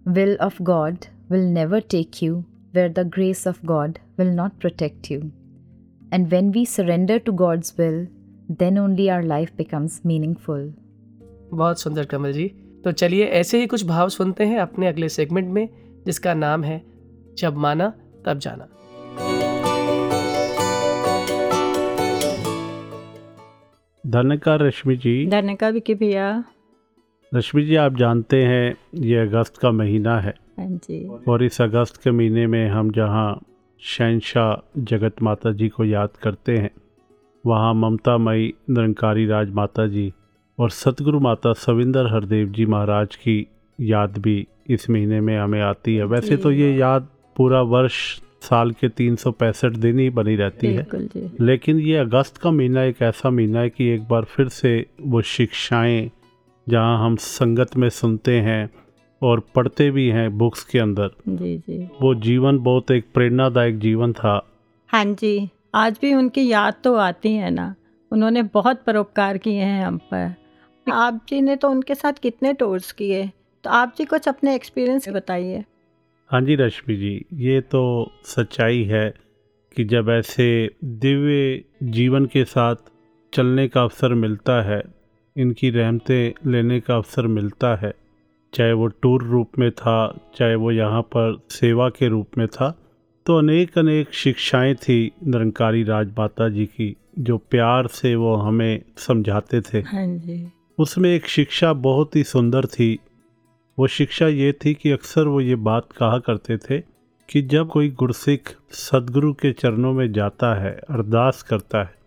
will of God will never take you where the grace of God will not protect you and when we surrender to God's will then only our life becomes meaningful बहुत सुंदर कमल जी। तो चलिए ऐसे ही कुछ भाव सुनते हैं अपने अगले सेगमेंट में जिसका नाम है जब माना तब जाना। धन्यकार रश्मि जी। धन्यकार विकी भैया। रश्मि जी आप जानते हैं ये अगस्त का महीना है। हाँ जी। और इस अगस्त के महीने में हम जहाँ शहनशाह जगत माता जी को याद करते हैं वहाँ ममता मई निरंकारी राज माता जी और सतगुरु माता सविंदर हरदेव जी महाराज की याद भी इस महीने में हमें आती है। वैसे तो ये याद पूरा वर्ष साल के तीन सौ पैंसठ दिन ही बनी रहती है। लेकिन ये अगस्त का महीना एक ऐसा महीना है कि एक बार फिर से वो शिक्षाएँ जहाँ हम संगत में सुनते हैं और पढ़ते भी हैं बुक्स के अंदर। जी जी। वो जीवन बहुत एक प्रेरणादायक जीवन था। हाँ जी आज भी उनकी याद तो आती है ना। उन्होंने बहुत परोपकार किए हैं हम पर। आप जी ने तो उनके साथ कितने टूर्स किए? तो आप जी कुछ अपने एक्सपीरियंस बताइए। हाँ जी रश्मि जी ये तो सच्चाई है कि जब ऐसे दिव्य जीवन के साथ चलने का अवसर मिलता है इनकी रहमतें लेने का अवसर मिलता है। चाहे वो टूर रूप में था चाहे वो यहाँ पर सेवा के रूप में था तो अनेक अनेक शिक्षाएँ थी निरंकारी राजमाता जी की जो प्यार से वो हमें समझाते थे। हाँ जी। उसमें एक शिक्षा बहुत ही सुंदर थी। वो शिक्षा ये थी कि अक्सर वो ये बात कहा करते थे कि जब कोई गुरसिख सदगुरु के चरणों में जाता है अरदास करता है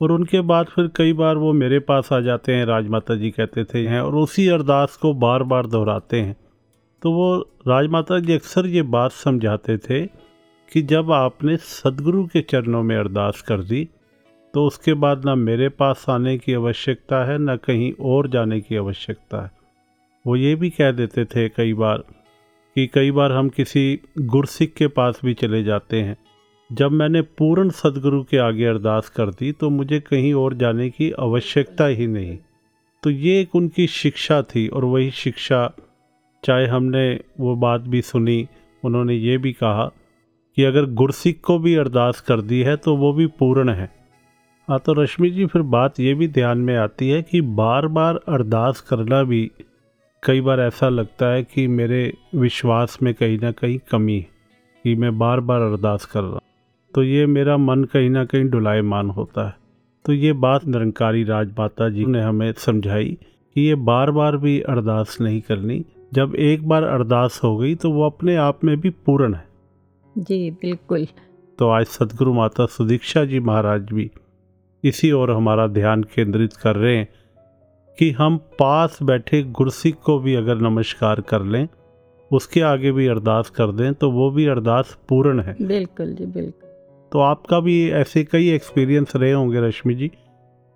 और उनके बाद फिर कई बार वो मेरे पास आ जाते हैं, राजमाता जी कहते थे हैं और उसी अरदास को बार बार दोहराते हैं। तो वो राजमाता जी अक्सर ये बात समझाते थे कि जब आपने सदगुरु के चरणों में अरदास कर दी तो उसके बाद ना मेरे पास आने की आवश्यकता है, ना कहीं और जाने की आवश्यकता है। वो ये भी कह देते थे कई बार कि कई बार हम किसी गुरसिख के पास भी चले जाते हैं। जब मैंने पूर्ण सदगुरु के आगे अरदास कर दी तो मुझे कहीं और जाने की आवश्यकता ही नहीं। तो ये एक उनकी शिक्षा थी, और वही शिक्षा, चाहे हमने वो बात भी सुनी, उन्होंने ये भी कहा कि अगर गुरसिख को भी अरदास कर दी है तो वो भी पूर्ण है। हाँ तो रश्मि जी, फिर बात ये भी ध्यान में आती है कि बार बार अरदास करना भी कई बार ऐसा लगता है कि मेरे विश्वास में कहीं ना कहीं कमी है, कि मैं बार बार अरदास कर रहा तो ये मेरा मन कहीं ना कहीं डुलायमान होता है। तो ये बात निरंकारी राजमाता जी ने हमें समझाई कि ये बार बार भी अरदास नहीं करनी। जब एक बार अरदास हो गई तो वो अपने आप में भी पूर्ण है। जी बिल्कुल। तो आज सदगुरु माता सुदीक्षा जी महाराज भी इसी ओर हमारा ध्यान केंद्रित कर रहे हैं कि हम पास बैठे गुरसिक को भी अगर नमस्कार कर लें उसके आगे भी अरदास कर दें तो वो भी अरदास पूर्ण है। बिल्कुल जी बिल्कुल। तो आपका भी ऐसे कई एक्सपीरियंस रहे होंगे रश्मि जी।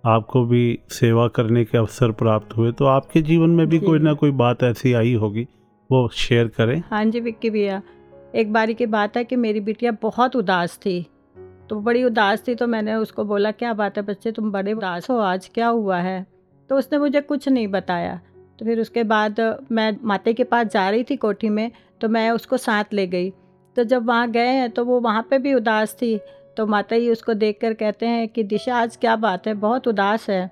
आपको भी सेवा करने के अवसर प्राप्त हुए तो आपके जीवन में भी जी। कोई ना कोई बात ऐसी आई होगी वो शेयर करें। हाँ जी विक्की भैया एक बारी की बात है कि मेरी बिटिया बहुत उदास थी। तो बड़ी उदास थी तो मैंने उसको बोला क्या बात है बच्चे तुम बड़े उदास हो आज क्या हुआ है? तो उसने मुझे कुछ नहीं बताया। तो फिर उसके बाद मैं माते के पास जा रही थी कोठी में तो मैं उसको साथ ले गई। तो जब वहाँ गए हैं तो वो वहाँ पे भी उदास थी। तो माता जी उसको देख कर कहते हैं कि दिशा आज क्या बात है? बहुत उदास है।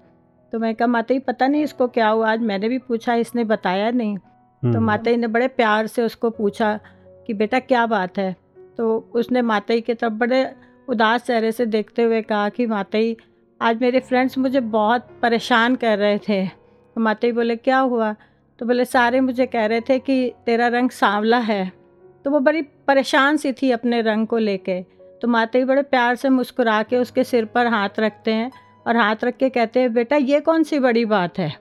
तो मैं कहा माता जी पता नहीं इसको क्या हुआ? आज मैंने भी पूछा इसने बताया नहीं। तो हम्म, माता जी ने बड़े प्यार से उसको पूछा कि बेटा क्या बात है? तो उसने माता जी की तरफ़ बड़े उदास चेहरे से देखते हुए कहा कि माता जी आज मेरे फ्रेंड्स मुझे बहुत परेशान कर रहे थे। तो माता जी बोले क्या हुआ? तो बोले सारे मुझे कह रहे थे कि तेरा रंग सांवला है। तो वो बड़ी परेशान सी थी अपने रंग को लेके। तो माता जी बड़े प्यार से मुस्कुरा के उसके सिर पर हाथ रखते हैं और हाथ रख के कहते हैं, बेटा, ये कौन सी बड़ी बात है?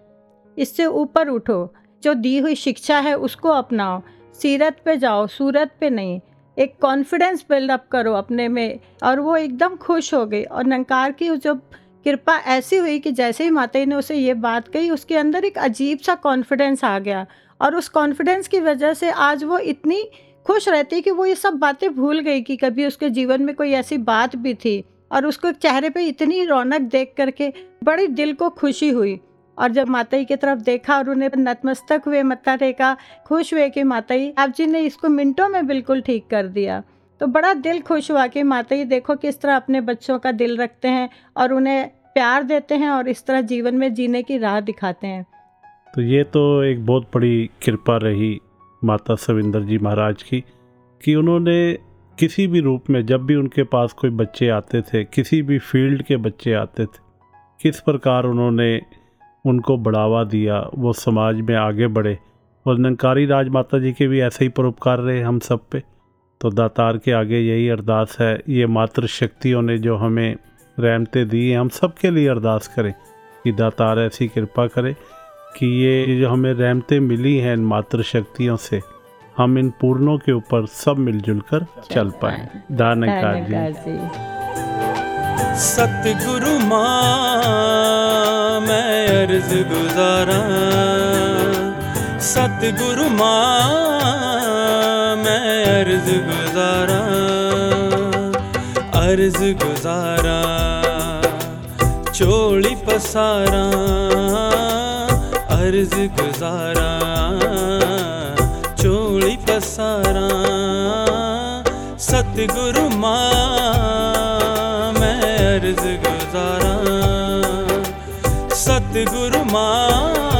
इससे ऊपर उठो। जो दी हुई शिक्षा है उसको अपनाओ। सीरत पे जाओ, सूरत पे नहीं। एक कॉन्फिडेंस बिल्डअप करो अपने में। और वो एकदम खुश हो गई और नंकार की जो कृपा ऐसी हुई कि जैसे ही माता ने उसे ये बात कही, उसके अंदर एक अजीब सा कॉन्फिडेंस आ गया। और उस कॉन्फिडेंस की वजह से आज वो इतनी खुश रहती कि वो ये सब बातें भूल गई कि कभी उसके जीवन में कोई ऐसी बात भी थी और उसको चेहरे पे इतनी रौनक देख करके बड़ी दिल को खुशी हुई। और जब माता की तरफ़ देखा और उन्हें नतमस्तक हुए मत्था टेका खुश हुए कि माता आप जी ने इसको मिनटों में बिल्कुल ठीक कर दिया। तो बड़ा दिल खुश हुआ कि माता देखो किस तरह अपने बच्चों का दिल रखते हैं और उन्हें प्यार देते हैं और इस तरह जीवन में जीने की राह दिखाते हैं। तो ये तो एक बहुत बड़ी कृपा रही माता सविंदर जी महाराज की, कि उन्होंने किसी भी रूप में जब भी उनके पास कोई बच्चे आते थे, किसी भी फ़ील्ड के बच्चे आते थे, किस प्रकार उन्होंने उनको बढ़ावा दिया, वो समाज में आगे बढ़े। और निरंकारी राज माता जी के भी ऐसे ही परोपकार रहे हम सब पे। तो दातार के आगे यही अरदास है, ये मातृ शक्तियों ने जो हमें रहमतें दी हैं, हम सब के लिए अरदास करें कि दातार ऐसी कृपा करे। कि ये जो हमें रहमतें मिली हैं इन मातृ शक्तियों से हम इन पूर्णों के ऊपर सब मिलजुल कर चल पाए। दानकार जी। सतगुरु माँ मैं अर्ज़ गुजारा। सतगुरु माँ मैं अर्ज़ गुजारा। अर्ज़ गुजारा चोली पसारा। अर्ज़ गुजारा चोली पसारा सतगुरु माँ मैं अर्ज़ गुजारा। सतगुरु माँ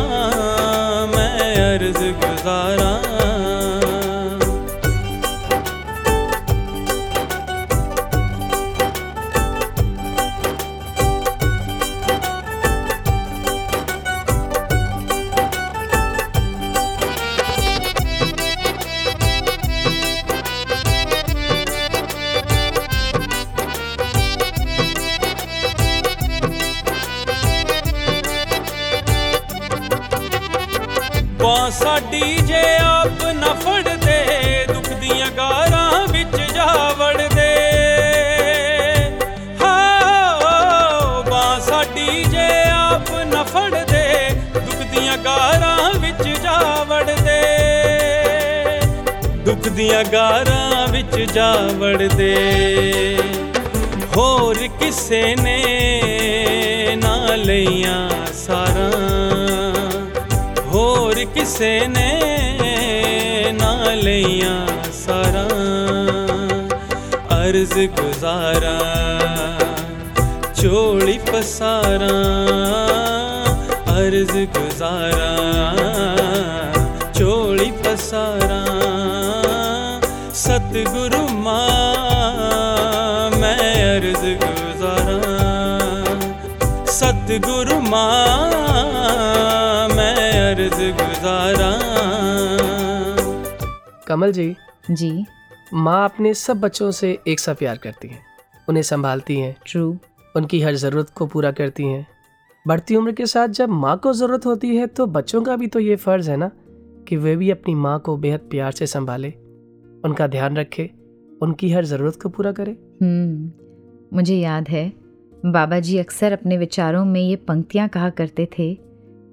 ਦੀਆਂ ਗਾਰਾਂ ਵਿੱਚ ਜਾ ਵੜਦੇ। ਹੋਰ ਕਿਸੇ ਨੇ ਨਾ ਲਈਆਂ ਸਾਰਾਂ। ਹੋਰ ਕਿਸੇ ਨੇ ਨਾ ਲਈਆਂ ਸਾਰਾ। ਅਰਜ਼ ਗੁਜ਼ਾਰਾ, ਚੋਲੀ ਪਸਾਰਾ। ਅਰਜ਼ ਗੁਜ਼ਾਰਾ, ਚੋਲੀ ਪਸਾਰਾ। सतगुरु माँ मैं अर्ज़ गुजारा। सतगुरु माँ मैं अर्ज़ गुजारा। कमल जी जी। माँ अपने सब बच्चों से एक सा प्यार करती हैं। उन्हें संभालती हैं। ट्रू उनकी हर ज़रूरत को पूरा करती हैं। बढ़ती उम्र के साथ जब माँ को ज़रूरत होती है तो बच्चों का भी तो ये फ़र्ज़ है ना कि वे भी अपनी माँ को बेहद प्यार से संभाले। उनका ध्यान रखे उनकी हर ज़रूरत को पूरा करे। हम्म मुझे याद है बाबा जी अक्सर अपने विचारों में ये पंक्तियाँ कहा करते थे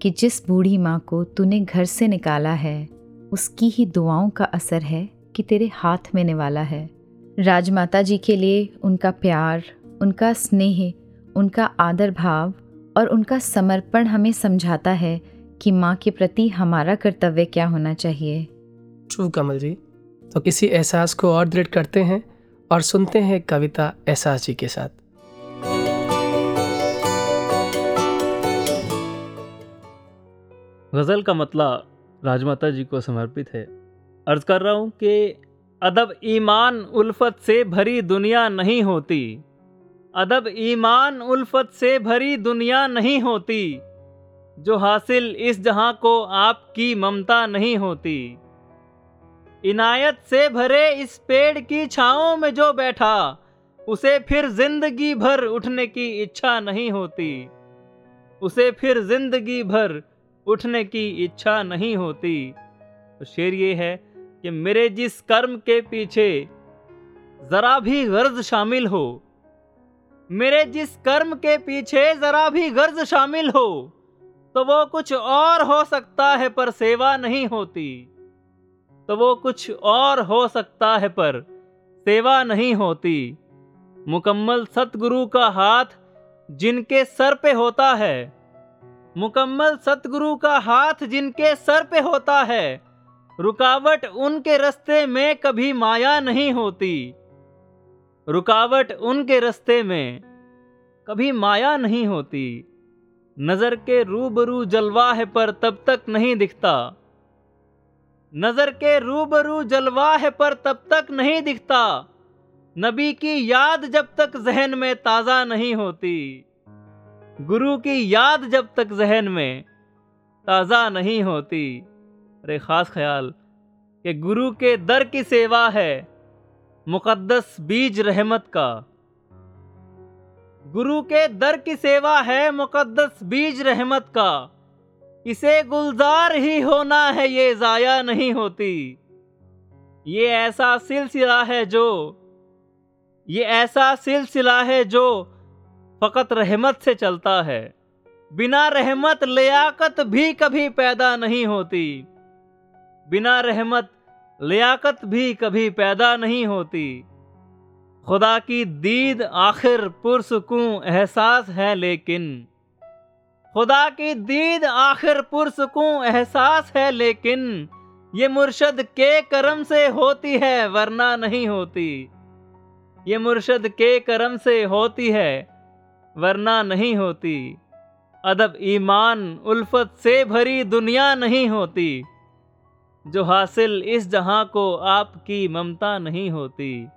कि जिस बूढ़ी माँ को तूने घर से निकाला है उसकी ही दुआओं का असर है कि तेरे हाथ में निवाला है। राजमाता जी के लिए उनका प्यार उनका स्नेह उनका आदर भाव और उनका समर्पण हमें समझाता है कि माँ के प्रति हमारा कर्तव्य क्या होना चाहिए। ट्रू कमल जी। तो किसी एहसास को और दृढ़ करते हैं और सुनते हैं कविता एहसास जी के साथ। गज़ल का मतला राजमाता जी को समर्पित है। अर्ज़ कर रहा हूँ कि अदब ईमान उल्फत से भरी दुनिया नहीं होती। अदब ईमान उल्फत से भरी दुनिया नहीं होती। जो हासिल इस जहाँ को आपकी ममता नहीं होती। इनायत से भरे इस पेड़ की छाओं में जो बैठा, उसे फिर ज़िंदगी भर उठने की इच्छा नहीं होती। उसे फिर ज़िंदगी भर उठने की इच्छा नहीं होती। तो शेर ये है कि मेरे जिस कर्म के पीछे ज़रा भी गर्ज शामिल हो, मेरे जिस कर्म के पीछे ज़रा भी गर्ज शामिल हो तो वो कुछ और हो सकता है पर सेवा नहीं होती। तो वो कुछ और हो सकता है पर सेवा नहीं होती। मुकम्मल सतगुरु का हाथ जिनके सर पे होता है। मुकम्मल सतगुरु का हाथ जिनके सर पे होता है। रुकावट उनके रस्ते में कभी माया नहीं होती। रुकावट उनके रस्ते में कभी माया नहीं होती। नज़र के रूबरू जलवा है पर तब तक नहीं दिखता। नज़र के रूबरू जलवा है पर तब तक नहीं दिखता। नबी की याद जब तक जहन में ताज़ा नहीं होती। गुरु की याद जब तक जहन में ताज़ा नहीं होती। अरे ख़ास ख्याल कि गुरु के दर की सेवा है मुक़द्दस बीज रहमत का। गुरु के दर की सेवा है मुक़द्दस बीज रहमत का। इसे गुलजार ही होना है, ये ज़ाया नहीं होती। ये ऐसा सिलसिला है जो, ये ऐसा सिलसिला है जो फ़कत रहमत से चलता है। बिना रहमत लियाकत भी कभी पैदा नहीं होती। बिना रहमत लियाकत भी कभी पैदा नहीं होती। खुदा की दीद आखिर पुरसकूं एहसास है लेकिन खुदा की दीद आखिर पुरसकूं एहसास है, लेकिन ये मुर्शद के करम से होती है, वरना नहीं होती। ये मुर्शद के करम से होती है, वरना नहीं होती। अदब ईमान उल्फत से भरी दुनिया नहीं होती। जो हासिल इस जहाँ को आपकी ममता नहीं होती।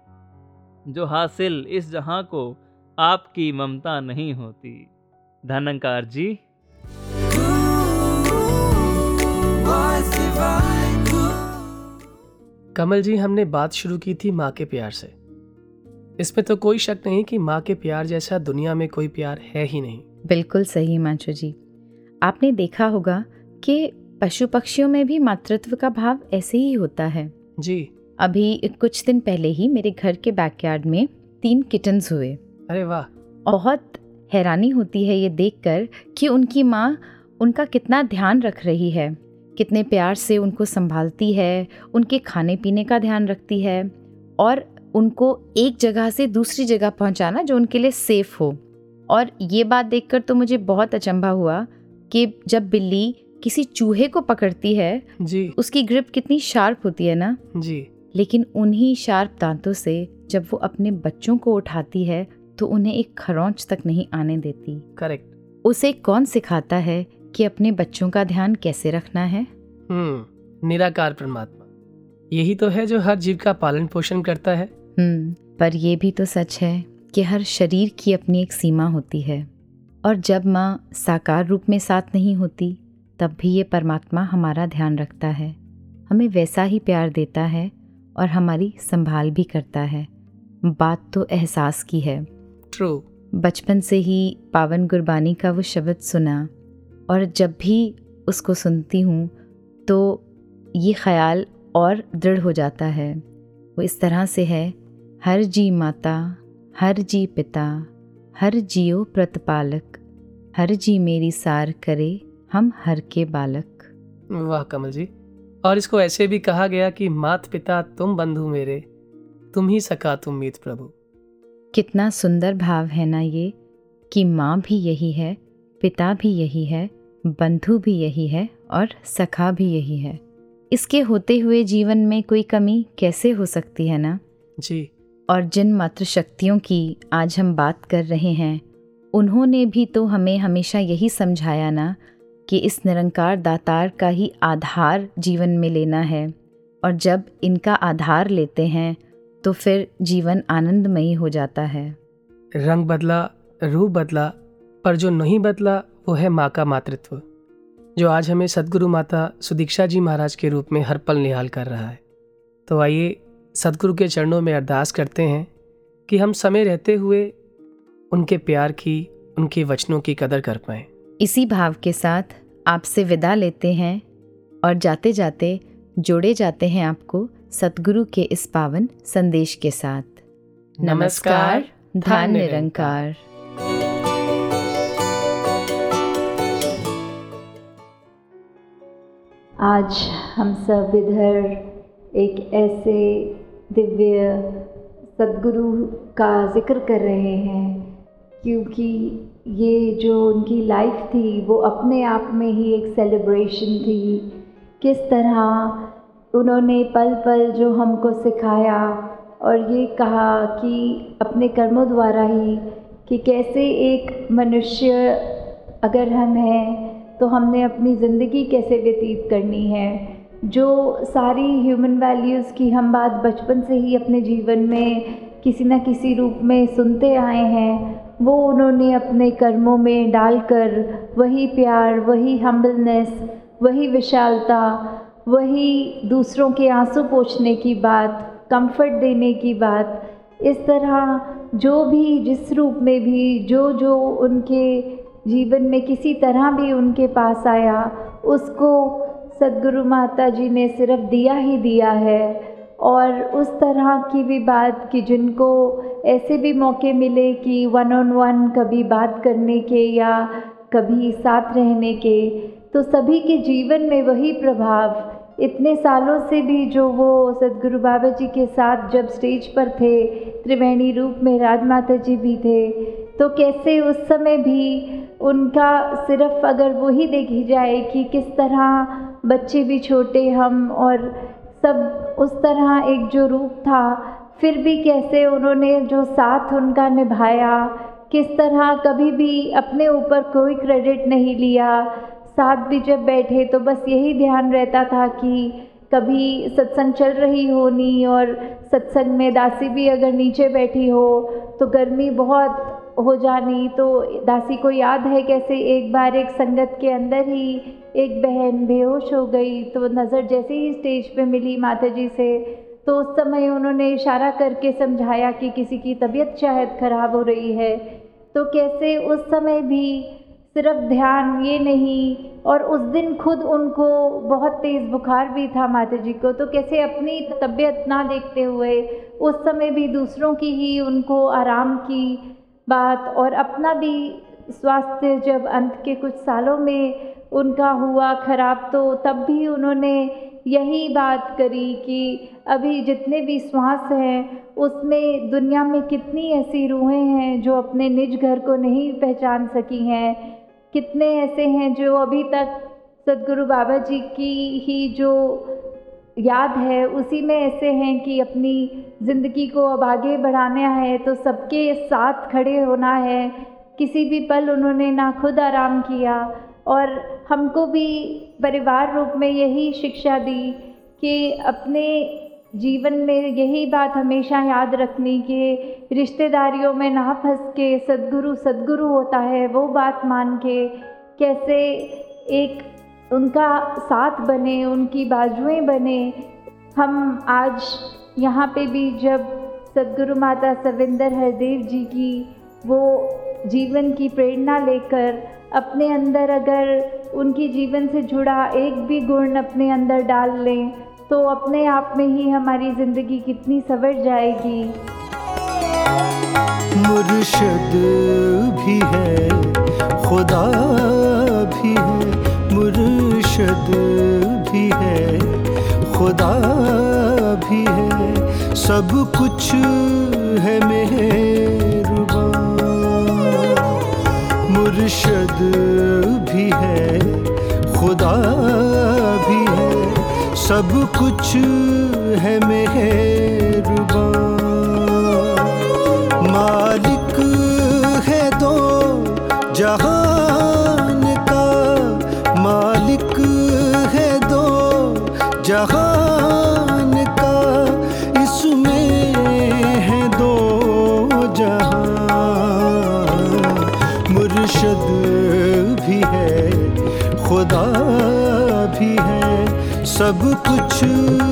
जो हासिल इस जहाँ को आपकी ममता नहीं होती। धनंकार जी। कमल जी हमने बात शुरू की थी माँ के प्यार से। इसमें तो कोई शक नहीं कि माँ के प्यार जैसा दुनिया में कोई प्यार है ही नहीं। बिल्कुल सही हिमांशु जी। आपने देखा होगा कि पशु पक्षियों में भी मातृत्व का भाव ऐसे ही होता है। जी। अभी कुछ दिन पहले ही मेरे घर के बैकयार्ड में तीन किटन्स हुए। अरे वाह। बहुत हैरानी होती है ये देखकर कि उनकी माँ उनका कितना ध्यान रख रही है। कितने प्यार से उनको संभालती है उनके खाने पीने का ध्यान रखती है और उनको एक जगह से दूसरी जगह पहुंचाना जो उनके लिए सेफ़ हो। और ये बात देखकर तो मुझे बहुत अचंभा हुआ कि जब बिल्ली किसी चूहे को पकड़ती है जी। उसकी ग्रिप कितनी शार्प होती है ना? जी। लेकिन उन्हीं शार्प दांतों से जब वो अपने बच्चों को उठाती है तो उन्हें एक खरोंच तक नहीं आने देती। करेक्ट उसे कौन सिखाता है कि अपने बच्चों का ध्यान कैसे रखना है? हम्म निराकार परमात्मा। यही तो है जो हर जीव का पालन पोषण करता है। हम्म पर यह भी तो सच है कि हर शरीर की अपनी एक सीमा होती है। और जब माँ साकार रूप में साथ नहीं होती तब भी ये परमात्मा हमारा ध्यान रखता है। हमें वैसा ही प्यार देता है और हमारी संभाल भी करता है। बात तो एहसास की है। ट्रू बचपन से ही पावन गुरबानी का वो शब्द सुना। और जब भी उसको सुनती हूँ तो ये ख्याल और दृढ़ हो जाता है। वो इस तरह से है हर जी माता हर जी पिता हर जियो प्रतिपालक हर जी मेरी सार करे हम हर के बालक। वाह कमल जी। और इसको ऐसे भी कहा गया कि मात पिता तुम बंधु मेरे तुम ही सका तुम मीत प्रभु। कितना सुंदर भाव है ना ये कि माँ भी यही है पिता भी यही है बंधु भी यही है और सखा भी यही है। इसके होते हुए जीवन में कोई कमी कैसे हो सकती है ना? जी। और जिन मातृ शक्तियों की आज हम बात कर रहे हैं उन्होंने भी तो हमें हमेशा यही समझाया ना कि इस निरंकार दातार का ही आधार जीवन में लेना है। और जब इनका आधार लेते हैं तो फिर जीवन आनंदमयी हो जाता है। रंग बदला रूप बदला पर जो नहीं बदला वो है माँ का मातृत्व जो आज हमें सदगुरु माता सुदीक्षा जी महाराज के रूप में हर पल निहाल कर रहा है। तो आइए सदगुरु के चरणों में अरदास करते हैं कि हम समय रहते हुए उनके प्यार की उनके वचनों की कदर कर पाएँ। इसी भाव के साथ आपसे विदा लेते हैं और जाते जाते जोड़े जाते हैं आपको सतगुरु के इस पावन संदेश के साथ। नमस्कार धन निरंकार आज हम सब इधर एक ऐसे दिव्य सदगुरु का ज़िक्र कर रहे हैं, क्योंकि ये जो उनकी लाइफ थी, वो अपने आप में ही एक सेलिब्रेशन थी। किस तरह उन्होंने पल पल जो हमको सिखाया और ये कहा कि अपने कर्मों द्वारा ही कि कैसे एक मनुष्य अगर हम हैं तो हमने अपनी ज़िंदगी कैसे व्यतीत करनी है? जो सारी ह्यूमन वैल्यूज़ की हम बात बचपन से ही अपने जीवन में किसी न किसी रूप में सुनते आए हैं, वो उन्होंने अपने कर्मों में डालकर वही प्यार, वही हम्बलनेस वही विशालता, वही दूसरों के आँसू पोछने की बात कंफर्ट देने की बात, इस तरह जो भी, जिस रूप में भी जो जो उनके जीवन में किसी तरह भी उनके पास आया, उसको सदगुरु माता जी ने सिर्फ़ दिया ही दिया है। और उस तरह की भी बात कि जिनको ऐसे भी मौके मिले कि वन ऑन वन कभी बात करने के या कभी साथ रहने के तो सभी के जीवन में वही प्रभाव। इतने सालों से भी जो वो सदगुरु बाबा जी के साथ जब स्टेज पर थे, त्रिवेणी रूप में राजमाता जी भी थे तो कैसे उस समय भी उनका सिर्फ़ अगर वही देखी जाए कि किस तरह बच्चे भी छोटे हम और सब उस तरह एक जो रूप था, फिर भी कैसे उन्होंने जो साथ उनका निभाया, किस तरह कभी भी अपने ऊपर कोई क्रेडिट नहीं लिया, साथ भी जब बैठे तो बस यही ध्यान रहता था कि कभी सत्संग चल रही होनी और सत्संग में दासी भी अगर नीचे बैठी हो तो गर्मी बहुत हो जानी तो दासी को याद है कैसे एक बार एक संगत के अंदर ही एक बहन बेहोश हो गई तो नज़र जैसे ही स्टेज पे मिली माता जी से तो उस समय उन्होंने इशारा करके समझाया कि किसी की तबीयत शायद ख़राब हो रही है। तो कैसे उस समय भी सिर्फ़ ध्यान ये नहीं, और उस दिन खुद उनको बहुत तेज़ बुखार भी था माता जी को तो कैसे अपनी तबीयत ना देखते हुए उस समय भी दूसरों की ही उनको आराम की बात और अपना भी स्वास्थ्य जब अंत के कुछ सालों में उनका हुआ ख़राब तो तब भी उन्होंने यही बात करी कि अभी जितने भी श्वास हैं, उसमें दुनिया में कितनी ऐसी रूहें हैं जो अपने निज घर को नहीं पहचान सकी हैं। कितने ऐसे हैं जो अभी तक सदगुरु बाबा जी की ही जो याद है, उसी में ऐसे हैं कि अपनी ज़िंदगी को अब आगे बढ़ाना है तो सबके साथ खड़े होना है। किसी भी पल उन्होंने ना खुद आराम किया और हमको भी परिवार रूप में यही शिक्षा दी कि अपने जीवन में यही बात हमेशा याद रखनी कि रिश्तेदारियों में ना फंस के सदगुरु सदगुरु होता है, वो बात मान के कैसे एक उनका साथ बने, उनकी बाजुएँ बने। हम आज यहाँ पे भी जब सदगुरु माता सविंदर हरदेव जी की वो जीवन की प्रेरणा लेकर अपने अंदर अगर उनकी जीवन से जुड़ा एक भी गुण अपने अंदर डाल लें तो अपने आप में ही हमारी ज़िंदगी कितनी सवर जाएगी। मुर्शद भी है, खुदा भी है। मुर्शद भी है, खुदा भी है, सब कुछ है मेहरबा मुर्शद भी है, खुदा भी है, सब कुछ है मेहरबा मालिक है दो जहान सब कुछ।